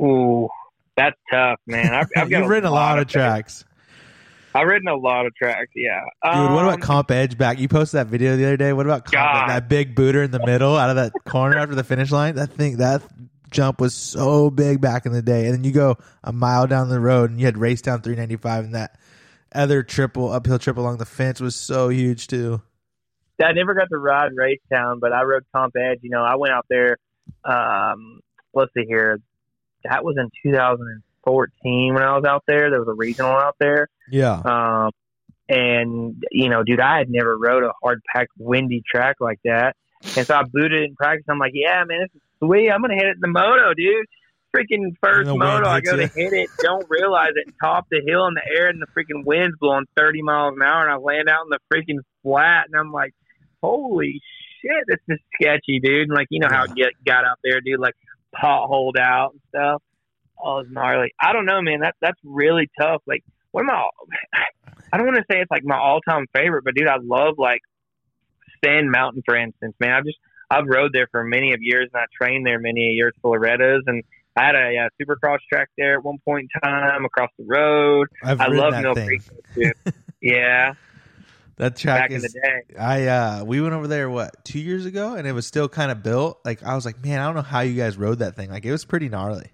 Ooh, that's tough, man. I've, I've got You've ridden a lot of favorites. tracks, I've ridden a lot of tracks. Yeah. dude. what about Um, Comp Edge back? You posted that video the other day. What about Comp, God. that big booter in the middle out of that corner after the finish line? That thing, that jump was so big back in the day. And then you go a mile down the road and you had Racetown 395, and that other triple uphill trip along the fence was so huge too. I never got to ride Racetown, but I rode Comp Edge. You know, I went out there. Um, let's see here. That was in 2014 when I was out there. There was a regional out there. Yeah, Um, and you know, dude, I had never rode a hard packed, windy track like that. And so I booted it in practice. I'm like, yeah, man, this is sweet. I'm gonna hit it in the moto, dude. Freaking first moto, I go to hit it, don't realize it, top the hill in the air, and the freaking wind's blowing 30 miles an hour, and I land out in the freaking flat, and I'm like, holy shit, this is sketchy, dude. And like, you know how it get got out there, dude, like potholed out and stuff. Oh, it's gnarly. I don't know, man. That that's really tough. Like, what am I? I don't want to say it's like my all time favorite, but dude, I love like Sand Mountain, for instance. Man, I've just I've rode there for many of years, and I trained there many years for Loretta's, and I had a, supercross track there at one point in time across the road. I've I love Mill thing. Creek too. yeah, That track back in is the day. I uh we went over there what two years ago and it was still kind of built. Like I was like, man, I don't know how you guys rode that thing. Like it was pretty gnarly.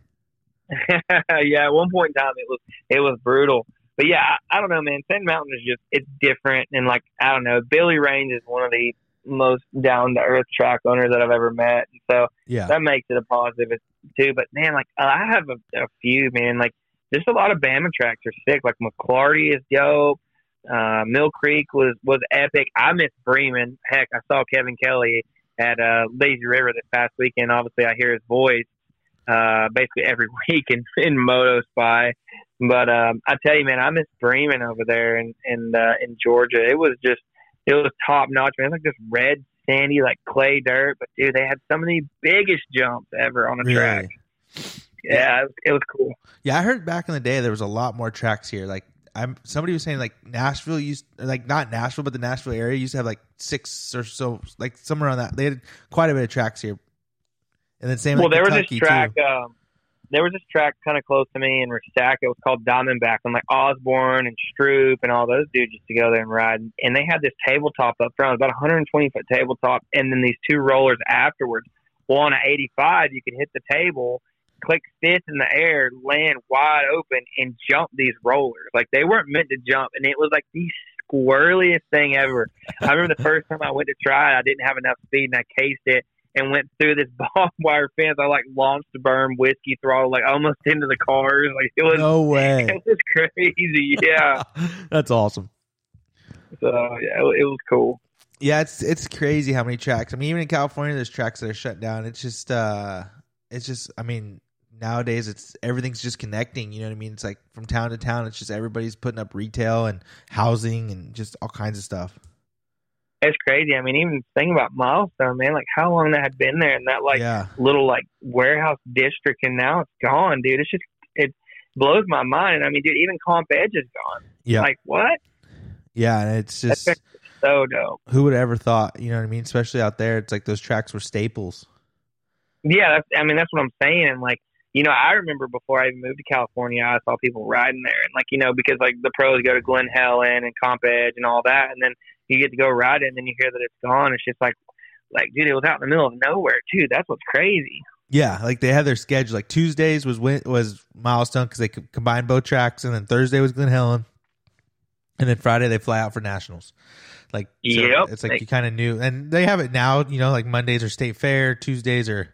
yeah, at one point in time it was it was brutal. But yeah, I, I don't know, man. Sand Mountain is just it's different, and like I don't know, Billy Range is one of the most down to earth track owners that I've ever met, and so Yeah, that makes it a positive too. But man, like I have a, a few, man. Like just a lot of Bama tracks are sick. Like McClarty is dope. Uh, Mill Creek was was epic. I miss Bremen. Heck, I saw Kevin Kelly at uh, Lazy River this past weekend. Obviously, I hear his voice uh, basically every week in in Moto Spy. But um, I tell you, man, I miss Bremen over there in in uh, in Georgia. It was just it was top notch, man. It was like this red sandy like clay dirt, but dude, they had some of the biggest jumps ever on a track. Yeah, it was, it was cool. Yeah, I heard back in the day there was a lot more tracks here. Like I'm somebody was saying like Nashville used like not Nashville, but the Nashville area used to have like six or so like somewhere around that. They had quite a bit of tracks here. And then same well, there was this track. Um, there was this track kind of close to me in Resaca. It was called Diamondback, and like Osborne and Stroop and all those dudes used to go there and ride. And they had this tabletop up front, about 120 foot tabletop, and then these two rollers afterwards. Well, on an 85, you could hit the table, click fifth in the air, land wide open, and jump these rollers. Like they weren't meant to jump, and it was like the squirreliest thing ever. I remember the first time I went to try it, I didn't have enough speed, and I cased it and went through this barbed wire fence. I like launched the berm, whiskey throttle, like almost into the cars. Like it was, No way. it was crazy. Yeah. That's awesome. so yeah, it, it was cool. Yeah, it's it's crazy how many tracks. I mean, even in California, there's tracks that are shut down. It's just, uh it's just. I mean, nowadays it's everything's just connecting. You know what I mean? It's like from town to town. It's just everybody's putting up retail and housing and just all kinds of stuff. It's crazy. I mean, even thinking about Milestone, man, like how long that had been there in that like yeah, little like warehouse district, and now it's gone, dude. It's just it blows my mind. I mean, dude, even Comp Edge is gone. yeah, Like what? yeah. And it's just so dope. who would ever thought? You know what I mean? Especially out there, it's like those tracks were staples. Yeah, that's, I mean that's what I'm saying. And like, you know, I remember before I even moved to California, I saw people riding there, and like, you know, because like the pros go to Glen Helen and Comp Edge and all that, and then you get to go ride it, and then you hear that it's gone. It's just like, like, dude, it was out in the middle of nowhere too. That's what's crazy. Yeah, like they had their schedule. Like Tuesdays was was milestone because they could combine both tracks, and then Thursday was Glen Helen, and then Friday they fly out for nationals. Like, so Yep. it's like you kind of knew, and they have it now. You know, like Mondays are state fair, Tuesdays are,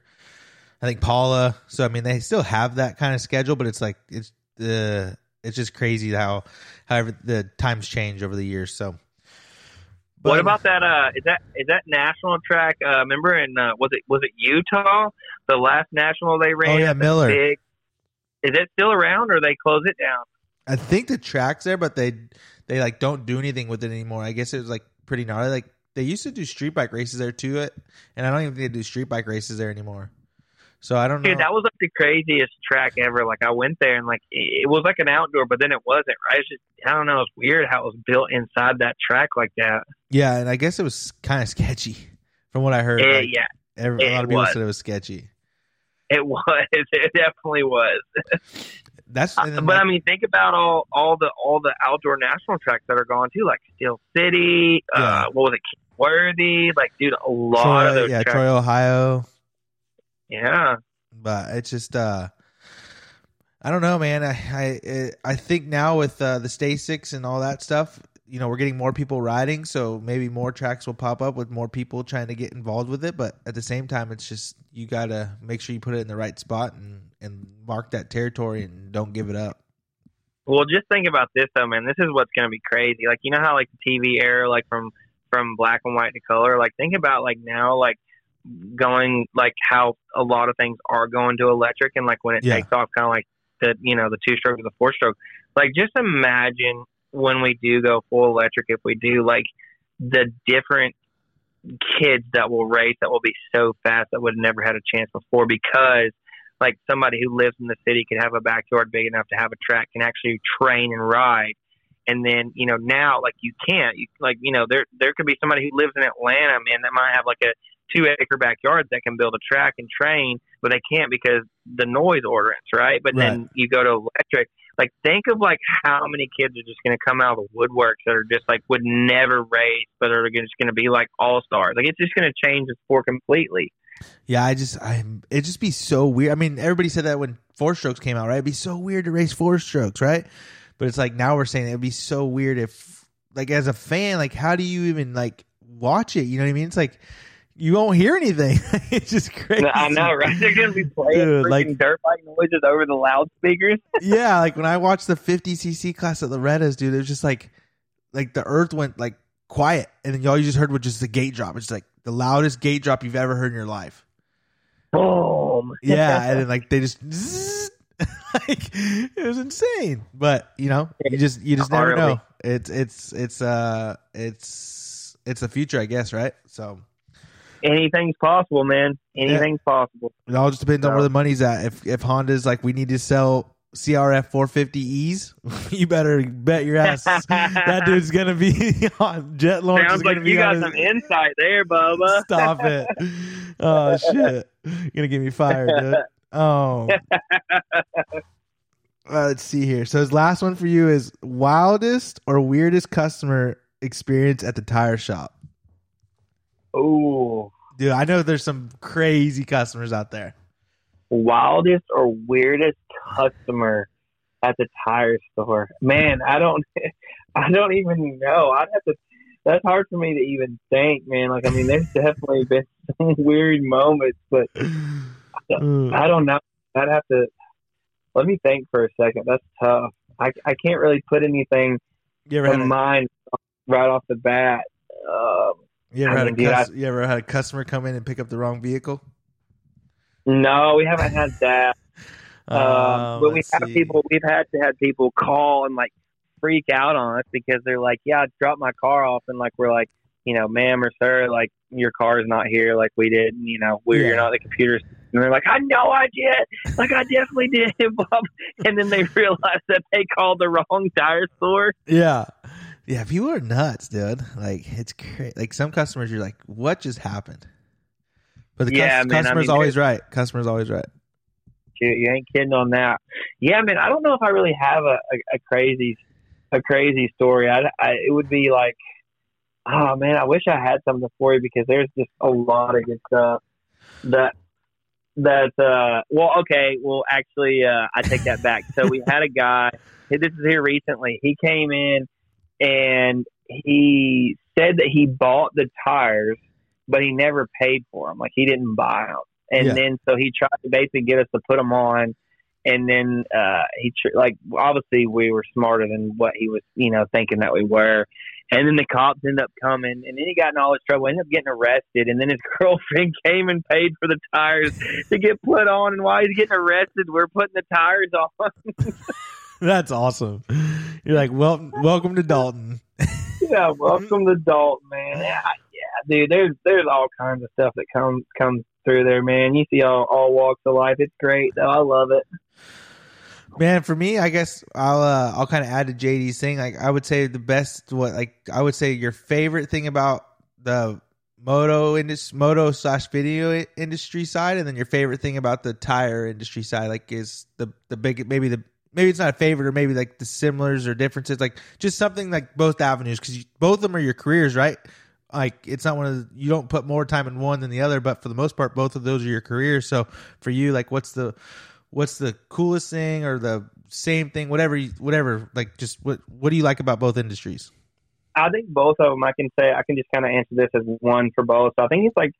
I think Pala. So I mean, they still have that kind of schedule, but it's like it's the it's just crazy how however the times change over the years. So, what about that? Uh, is that is that national track? Uh, remember in uh, was it was it Utah? The last national they ran. Oh yeah, Miller. Big. Is it still around, or they close it down? I think the track's there, but they they like don't do anything with it anymore. I guess it was like pretty gnarly. Like they used to do street bike races there too, it, and I don't even think they do street bike races there anymore. So I don't know. Dude, that was like the craziest track ever. Like I went there and like it it was like an outdoor, but then it wasn't. Right? It's just I don't know. It's weird how it was built inside that track like that. yeah, and I guess it was kind of sketchy from what I heard. Eh, like, yeah, every, a lot of people was. said it was sketchy. it was. It definitely was. That's then, but like, I mean, think about all all the all the outdoor national tracks that are gone too, like Steel City. Yeah. Uh, what was it? Worthy. Like, dude, a lot Troy, of those yeah, tracks. Troy, Ohio. Yeah. but it's just uh I don't know, man. I I I think now with uh, the Stay and all that stuff, you know, we're getting more people riding, so maybe more tracks will pop up with more people trying to get involved with it. But at the same time, it's just you gotta make sure you put it in the right spot and and mark that territory and don't give it up. Well, just think about this though, man. This is what's going to be crazy. Like, you know how like the TV era, like from from black and white to color. Like, think about like now, like going like how a lot of things are going to electric, and like when it Yeah. takes off, kind of like the you know the two stroke or the four stroke. Like, just imagine when we do go full electric, if we do like the different kids that will race that will be so fast that would have never had a chance before because like somebody who lives in the city could have a backyard big enough to have a track can actually train and ride and then you know now like you can't you, like you know there there could be somebody who lives in atlanta man that might have like a two acre backyards that can build a track and train but they can't because the noise ordinance right but then you go to electric like think of like how many kids are just going to come out of the woodworks that are just like would never race but are just going to be like all stars like it's just going to change the sport completely Yeah, I just I it just be so weird. I mean, everybody said that when four strokes came out, right? It'd be so weird to race four strokes, right? But it's like now we're saying it'd be so weird if like as a fan, like how do you even like watch it? You know what I mean? It's like you won't hear anything. it's just crazy. I know, right? They're gonna be playing Dude, like- dirt bike noises over the loudspeakers. yeah, like when I watched the 50cc class at Loretta's, dude, it was just like, like the earth went like quiet, and then all you just heard was just the gate drop. It's like the loudest gate drop you've ever heard in your life. Boom. Yeah, and then like they just, zzz, like it was insane. But you know, you just you just never know. It's it's it's uh it's it's the future, I guess, right? So Anything's possible, man. Anything's possible. it all just depends on where the money's at. If if Honda's like we need to sell CRF 450Es, you better bet your ass that dude's gonna be on jet launch. Sounds like you got on some insight there, Bubba. Stop it! Oh shit! You're gonna get me fired, dude. Oh. Uh, let's see here. So his last one for you is wildest or weirdest customer experience at the tire shop. Ooh. Dude, I know there's some crazy customers out there. Wildest or weirdest customer at the tire store? Man, I don't I don't even know. I'd have to that's hard for me to even think, man. Like I mean there's definitely been some weird moments, but Mm. I don't know. I'd have to let me think for a second. That's tough. I, I can't really put anything you ever had in mind right off the bat. Um, you ever I had a mean, dude, cus- you ever had a customer come in and pick up the wrong vehicle? no, we haven't had that. Um, Um, but we have see. people. We've had to have people call and like freak out on us because they're like, "Yeah, I dropped my car off," and like we're like, you know, ma'am or sir, like your car is not here. Like we did, you know, we're Yeah. you're not the computer. And they're like, I know I did. Like I definitely did, Bob. And then they realize that they called the wrong tire store. Yeah. Yeah, people are nuts, dude. Like it's crazy. Like some customers, you're like, "What just happened?" But the Yeah, cus- man, I customer's mean, always right. Customer's always right. You ain't kidding on that. Yeah, man. I don't know if I really have a, a, a crazy, a crazy story. I, I, it would be like, oh man, I wish I had something for you because there's just a lot of good stuff that that. uh Well, okay. Well, actually, uh I take that back. So we had a guy. This is here recently. He came in and he said that he bought the tires, but he never paid for them. Like he didn't buy them, and Yeah. then so he tried to basically get us to put them on. And then uh, he tr- like obviously we were smarter than what he was you know thinking that we were, and then the cops ended up coming, and then he got in all this trouble, ended up getting arrested, and then his girlfriend came and paid for the tires to get put on, and while he's getting arrested, we're putting the tires on. That's awesome. You're like, well, welcome to Dalton. yeah, welcome to Dalton, man. Yeah, yeah, dude. There's there's all kinds of stuff that comes comes through there, man. You see all all walks of life. It's great, though. I love it. Man, for me, I guess I'll uh, I'll kind of add to JD's thing. Like, I would say the best, what like I would say your favorite thing about the moto industry, moto slash video industry side, and then your favorite thing about the tire industry side, like is the the big maybe the maybe it's not a favorite or maybe like the similars or differences, like just something like both avenues because both of them are your careers, right? Like it's not one of the, you don't put more time in one than the other, but for the most part, both of those are your careers. So for you, like, what's the what's the coolest thing or the same thing, whatever, whatever. Like, just what what do you like about both industries? I think both of them. I can say I can just kind of answer this as one for both. So I think it's like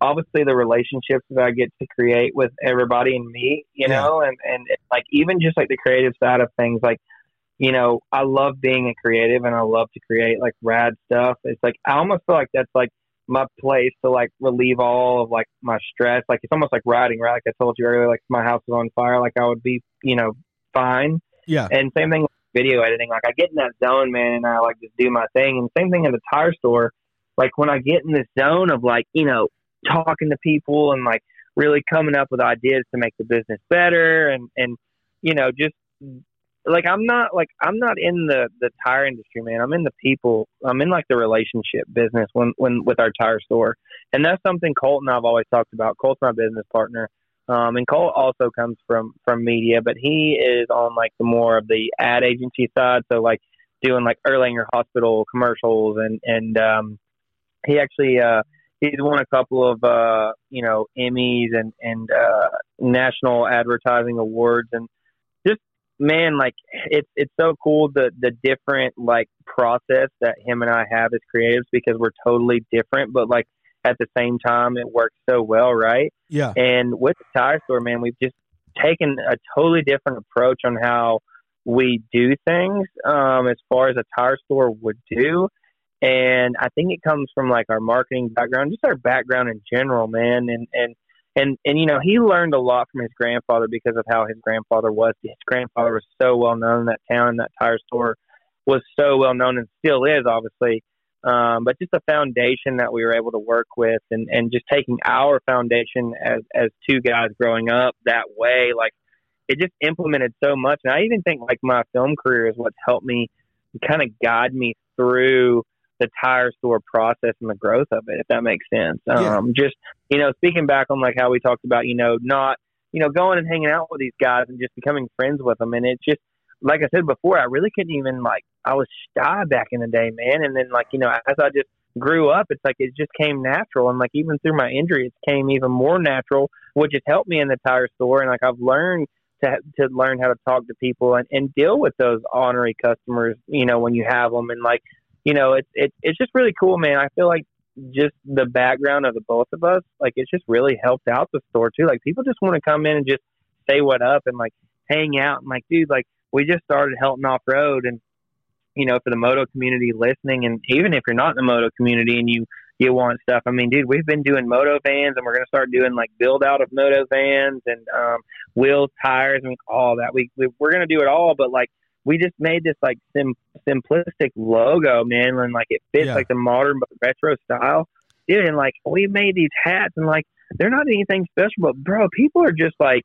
obviously the relationships that I get to create with everybody and me, you Yeah. know, and and like even just like the creative side of things, like you know, I love being a creative and I love to create like rad stuff. It's like I almost feel like that's like my place to like relieve all of like my stress. Like it's almost like writing, right? Like I told you earlier, like my house is on fire, like I would be, you know, fine. Yeah, And same thing with video editing. Like I get in that zone, man, and I like just do my thing. And same thing at the tire store. Like when I get in this zone of like, you know, talking to people and like really coming up with ideas to make the business better and, and, you know, just like I'm not like I'm not in the the tire industry, man. I'm in the people. I'm in like the relationship business when when with our tire store, and that's something Colt and I've always talked about. Colt's my business partner, um, and Colt also comes from from media, but he is on like the more of the ad agency side. So like doing like Erlanger Hospital commercials, and and um, he actually uh, he's won a couple of uh, you know Emmys and and uh, national advertising awards, and just man, like it's it's so cool the the different like process that him and I have as creatives because we're totally different, but like at the same time it works so well, right? yeah, And with the tire store, man, we've just taken a totally different approach on how we do things um, as far as a tire store would do. And I think it comes from like our marketing background, just our background in general, man. And, and, and, and, you know, he learned a lot from his grandfather because of how his grandfather was. His grandfather was so well known in that town, that tire store was so well known and still is, obviously um, but just a foundation that we were able to work with and, and just taking our foundation as, as two guys growing up that way, like it just implemented so much. And I even think like my film career is what's helped me kind of guide me through the tire store process and the growth of it, if that makes sense. Yeah. Um, just, you know, speaking back on like how we talked about, you know, not, you know, going and hanging out with these guys and just becoming friends with them. And it's just, like I said before, I really couldn't even like I was shy back in the day, man. And then like you know, as I just grew up, it's like it just came natural. And like even through my injury, it came even more natural, which has helped me in the tire store. And like I've learned to to learn how to talk to people and, and deal with those honorary customers, you know, when you have them. And like you know, it's it's it's just really cool, man. I feel like just the background of the both of us, like it's just really helped out the store too. Like people just want to come in and just say what up and like hang out and like, dude, like we just started helping off road and you know, for the moto community listening and even if you're not in the moto community and you you want stuff. I mean, dude, we've been doing moto vans and we're gonna start doing like build out of moto vans and um wheels, tires, and all that. We, we we're gonna do it all, but like we just made this like sim simplistic logo, man, and like it fits Yeah. like the modern but retro style. Dude, and like we made these hats and like they're not anything special, but bro, people are just like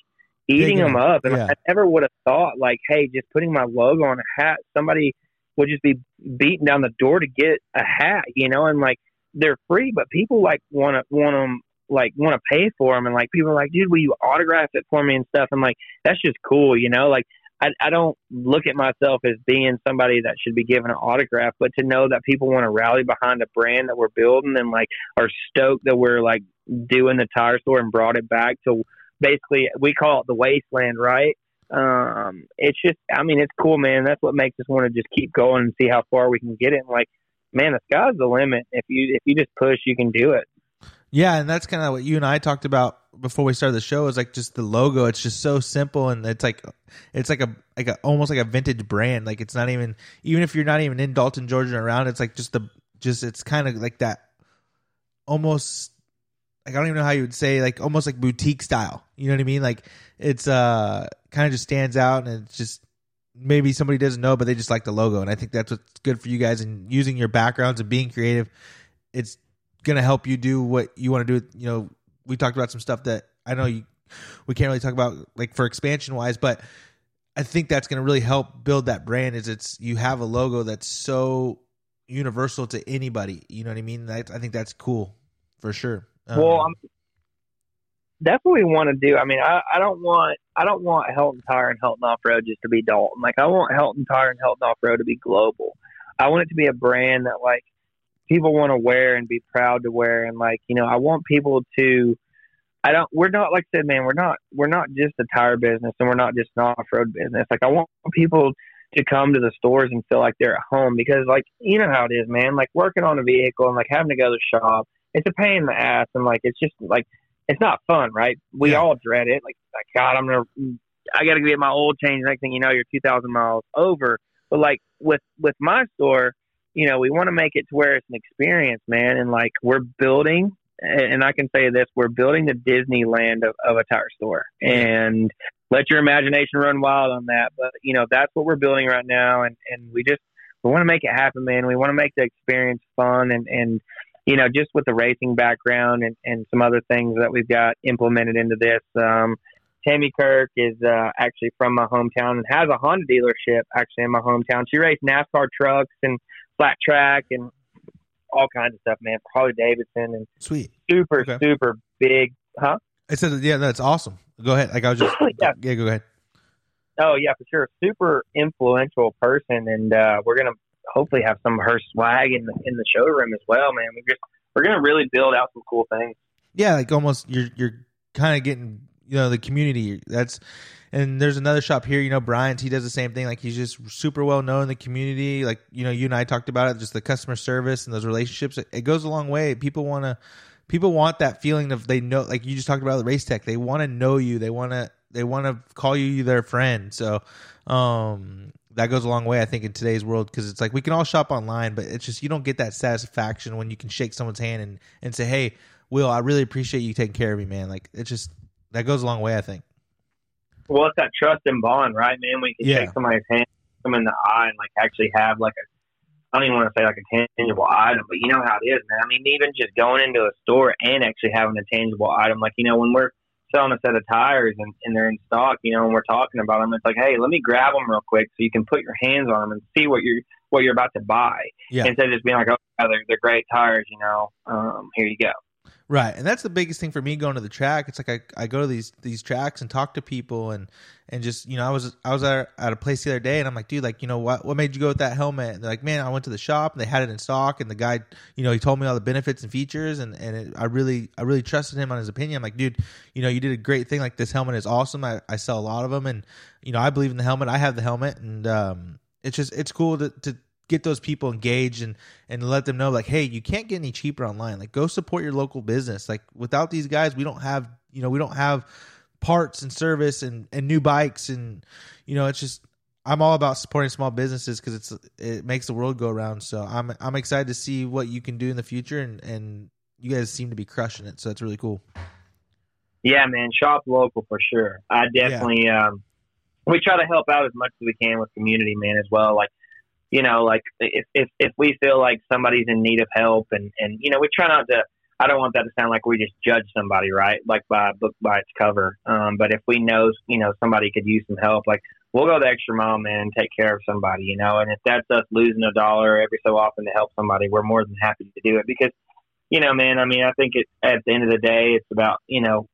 eating Digging them up. And yeah. I never would have thought like, hey, just putting my logo on a hat, somebody would just be beating down the door to get a hat, you know, and like they're free, but people like want to want them like want to pay for them, and like people are like, dude, will you autograph it for me and stuff? And like that's just cool, you know, like. I, I don't look at myself as being somebody that should be given an autograph, but to know that people want to rally behind a brand that we're building and like are stoked that we're like doing the tire store and brought it back to basically we call it the wasteland, right? Um, it's just, I mean, it's cool, man. That's what makes us want to just keep going and see how far we can get it. And like, man, the sky's the limit. If you if you just push, you can do it. Yeah, and that's kind of what you and I talked about before we started the show. Is like just the logo. It's just so simple, and it's like it's like a like a almost like a vintage brand. Like it's not even even if you're not even in Dalton, Georgia, around. It's like just the just it's kind of like that almost like I don't even know how you would say like almost like boutique style. You know what I mean? Like it's uh kind of just stands out and it's just maybe somebody doesn't know, but they just like the logo. And I think that's what's good for you guys and using your backgrounds and being creative. It's gonna help you do what you want to do. You know, we talked about some stuff that I know you we can't really talk about like for expansion wise, but I think that's gonna really help build that brand. Is it's you have a logo that's so universal to anybody. You know what I mean? I, I think that's cool for sure. Um, well, I'm, that's what we want to do. I mean, I, I don't want I don't want Helton Tire and Helton Off Road just to be Dalton. Like I want Helton Tire and Helton Off Road to be global. I want it to be a brand that like people want to wear and be proud to wear, and like you know, I want people to. I don't. We're not like I said, man. We're not. We're not just a tire business, and we're not just an off road business. Like I want people to come to the stores and feel like they're at home because, like, you know how it is, man. Like working on a vehicle and like having to go to the shop, it's a pain in the ass, and like it's just like it's not fun, right? We yeah. all dread it. Like, like God, I'm gonna, I got to get my oil change. Next thing you know, you're 2,000 miles over. But like with with my store, you know, we want to make it to where it's an experience, man. And like we're building, and I can say this: we're building the Disneyland of, of a tire store, and let your imagination run wild on that. But you know, that's what we're building right now, and and we just we want to make it happen, man. We want to make the experience fun and and you know, just with the racing background and, and some other things that we've got implemented into this. Um, Tammy Kirk is uh, actually from my hometown and has a Honda dealership actually in my hometown. She raced NASCAR trucks and flat track and all kinds of stuff, man. Harley Davidson and sweet, super, okay. super big, huh? I said, yeah, that's awesome. Go ahead. Like I was just, yeah. yeah, go ahead. Oh yeah, for sure. Super influential person, and uh, we're gonna hopefully have some of her swag in the in the showroom as well, man. We just we're gonna really build out some cool things. Yeah, like almost you're you're kind of getting you know the community. That's and there's another shop here, you know, Bryant. He does the same thing. Like he's just super well known in the community. Like you know, you and I talked about it, just the customer service and those relationships. It, it goes a long way. People want to people want that feeling of they know. Like you just talked about the race tech. They want to know you. They want to they want to call you their friend. So um that goes a long way, I think, in today's world because it's like we can all shop online, but it's just you don't get that satisfaction when you can shake someone's hand and, and say, "Hey, Will, I really appreciate you taking care of me, man." Like it's just that goes a long way, I think. Well, it's that trust and bond, right, man? We can yeah. shake somebody's hand, them in the eye, and like actually have like a I don't even want to say like a tangible item, but you know how it is, man. I mean, even just going into a store and actually having a tangible item, like you know, when we're selling a set of tires and, and they're in stock, you know, and we're talking about them, it's like, hey, let me grab them real quick so you can put your hands on them and see what you're what you're about to buy. Yeah. Instead of just being like, oh, they're, they're great tires, you know, um, here you go. Right, and that's the biggest thing for me going to the track. It's like I, I go to these these tracks and talk to people and and just you know I was I was at, a place the other day and I'm like, dude, like you know what what made you go with that helmet? And they're like, man, I went to the shop and they had it in stock and the guy, you know, he told me all the benefits and features and and it, I really I really trusted him on his opinion. I'm like, dude, you know, you did a great thing. Like this helmet is awesome. I, I sell a lot of them and you know I believe in the helmet. I have the helmet and um, it's just it's cool to to get those people engaged and and let them know like hey you can't get any cheaper online like go support your local business like without these guys we don't have you know we don't have parts and service and and new bikes and you know it's just I'm all about supporting small businesses because it's it makes the world go around. So I'm I'm excited to see what you can do in the future, and and you guys seem to be crushing it. So that's really cool. Yeah, man, shop local for sure. I definitely yeah. um, we try to help out as much as we can with community, man, as well. Like you know, like if, if, if we feel like somebody's in need of help and, and, you know, we try not to, I don't want that to sound like we just judge somebody, right? Like by a book by its cover. Um, but if we know, you know, somebody could use some help, like we'll go the extra mile, man, and take care of somebody, you know, and if that's us losing a dollar every so often to help somebody, we're more than happy to do it because, you know, man, I mean, I think it, at the end of the day, it's about, you know,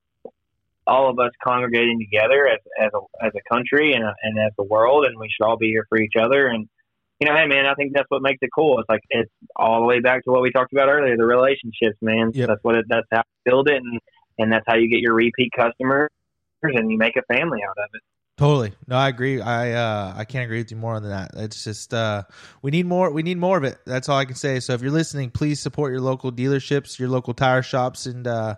all of us congregating together as, as a, as a country and, a, and as a world, and we should all be here for each other. And, you know, hey man, I think that's what makes it cool. It's like it's all the way back to what we talked about earlier, the relationships, man. Yep. That's what it, that's how you build it, and and that's how you get your repeat customers, and you make a family out of it. Totally. No, I agree. I uh, I can't agree with you more on that. It's just uh, we need more. We need more of it. That's all I can say. So if you're listening, please support your local dealerships, your local tire shops, and uh,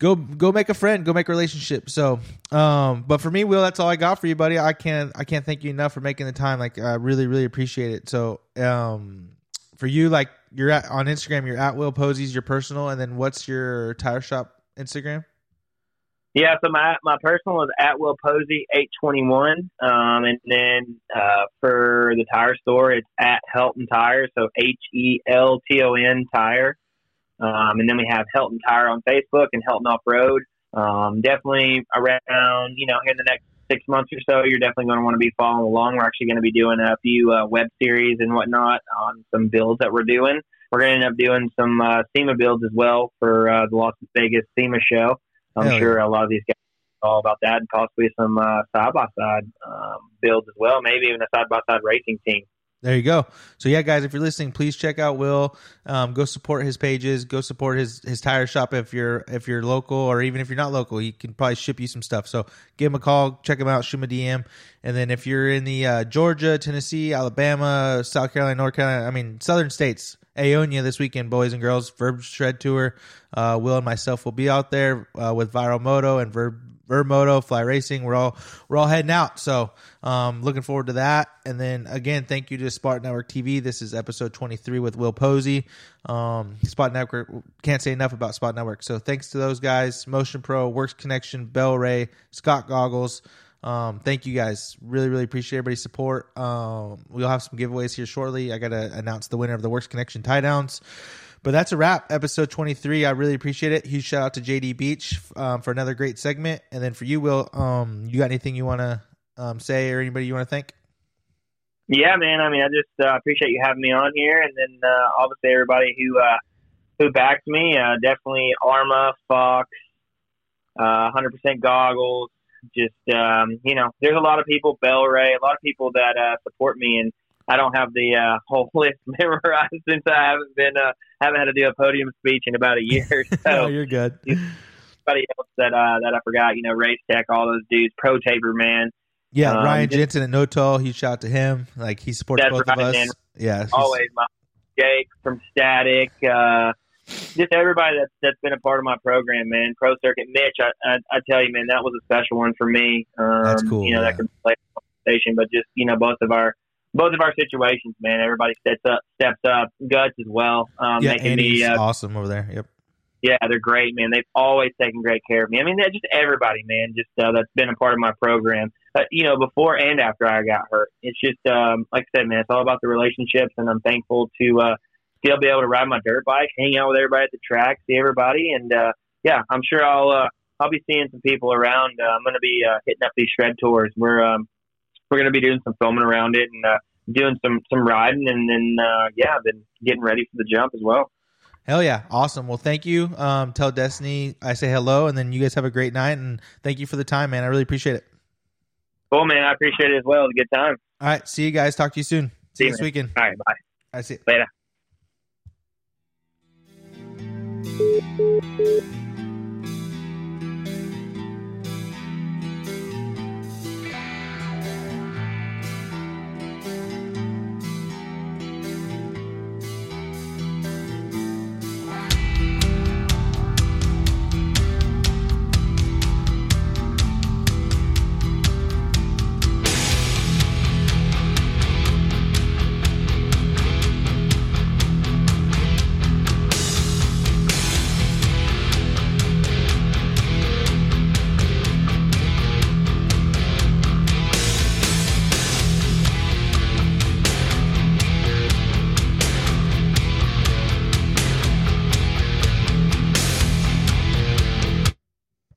go go make a friend, go make a relationship. So, um, but for me, Will, that's all I got for you, buddy. I can't I can't thank you enough for making the time. Like I really really appreciate it. So, um, for you, like you're at on Instagram, you're at Will Posey's, your personal, and then what's your tire shop Instagram? Yeah, so my my personal is at Will Posey eight twenty one, um, and then uh, for the tire store, it's at Helton Tire, so H E L T O N Tire, um, and then we have Helton Tire on Facebook and Helton Off Road. Um, definitely around you know in the next six months or so, you're definitely going to want to be following along. We're actually going to be doing a few uh, web series and whatnot on some builds that we're doing. We're going to end up doing some uh, SEMA builds as well for uh, the Las Vegas SEMA show. I'm Hell sure yeah. a lot of these guys all about that and possibly some side by side builds as well, maybe even a side by side racing team. There you go. So yeah, guys, if you're listening, please check out Will. Um, go support his pages. Go support his his tire shop if you're if you're local or even if you're not local, he can probably ship you some stuff. So give him a call, check him out, shoot him a DM, and then if you're in the uh, Georgia, Tennessee, Alabama, South Carolina, North Carolina, I mean southern states, Aonia this weekend, boys and girls, Vurb Shred Tour. Uh, Will and myself will be out there uh, with Viral Moto and Vurb Vurb Moto, Fly Racing. We're all we're all heading out. So um, looking forward to that. And then again, thank you to Spot Network TV. This is episode 23 with Will Posey. Um, Spot Network can't say enough about Spot Network. So thanks to those guys, Motion Pro, Works Connection, Bel-Ray, Scott Goggles. Um, thank you guys. Really, really appreciate everybody's support. Um, we'll have some giveaways here shortly. I got to announce the winner of the Works Connection tie downs. But that's a wrap. Episode 23. I really appreciate it. Huge shout out to JD Beach um, for another great segment. And then for you, Will, um, you got anything you want to um, say or anybody you want to thank? Yeah, man. I mean, I just uh, appreciate you having me on here, and then uh, obviously everybody who uh, who backed me. Uh, definitely Arma, Fox, uh, 100% goggles. Just um, you know, there's a lot of people, Bel-Ray, a lot of people that uh, support me, and I don't have the uh, whole list memorized since I haven't been uh, haven't had to do a podium speech in about a year. So no, you're good. Anybody else that uh, that I forgot, you know, Race Tech, all those dudes, Pro Taper, man. Yeah, Um, Ryan Jensen at No Toil. Huge shout out to him. Like he supports both right, of us. man. Yeah, always my Jake from Static, uh, just everybody that's that's been a part of my program, man. Pro Circuit, Mitch, I, I, I tell you, man, that was a special one for me. Um, That's cool, You know, yeah. that can play conversation, but just you know, both of our both of our situations, man. Everybody steps up, steps up, guts as well, um, yeah, making Andy's me. Uh, awesome over there. Yep. yeah, they're great, man. They've always taken great care of me. I mean, just everybody, man, just uh, that's been a part of my program. Uh, you know, before and after I got hurt, it's just um, like I said, man. It's all about the relationships, and I'm thankful to uh, still be able to ride my dirt bike, hang out with everybody at the track, see everybody, and uh, yeah, I'm sure I'll uh, I'll be seeing some people around. Uh, I'm going to be uh, hitting up these shred tours. We're um, we're going to be doing some filming around it and uh, doing some some riding, and then uh, yeah, been getting ready for the jump as well. Hell yeah, awesome. Well, thank you. Um, tell Destiny I say hello, and then you guys have a great night. And thank you for the time, man. I really appreciate it. Cool, man. I appreciate it as well. It was a good time. All right, see you guys. Talk to you soon. See See you you, this man. weekend. All right, bye. I see. Later.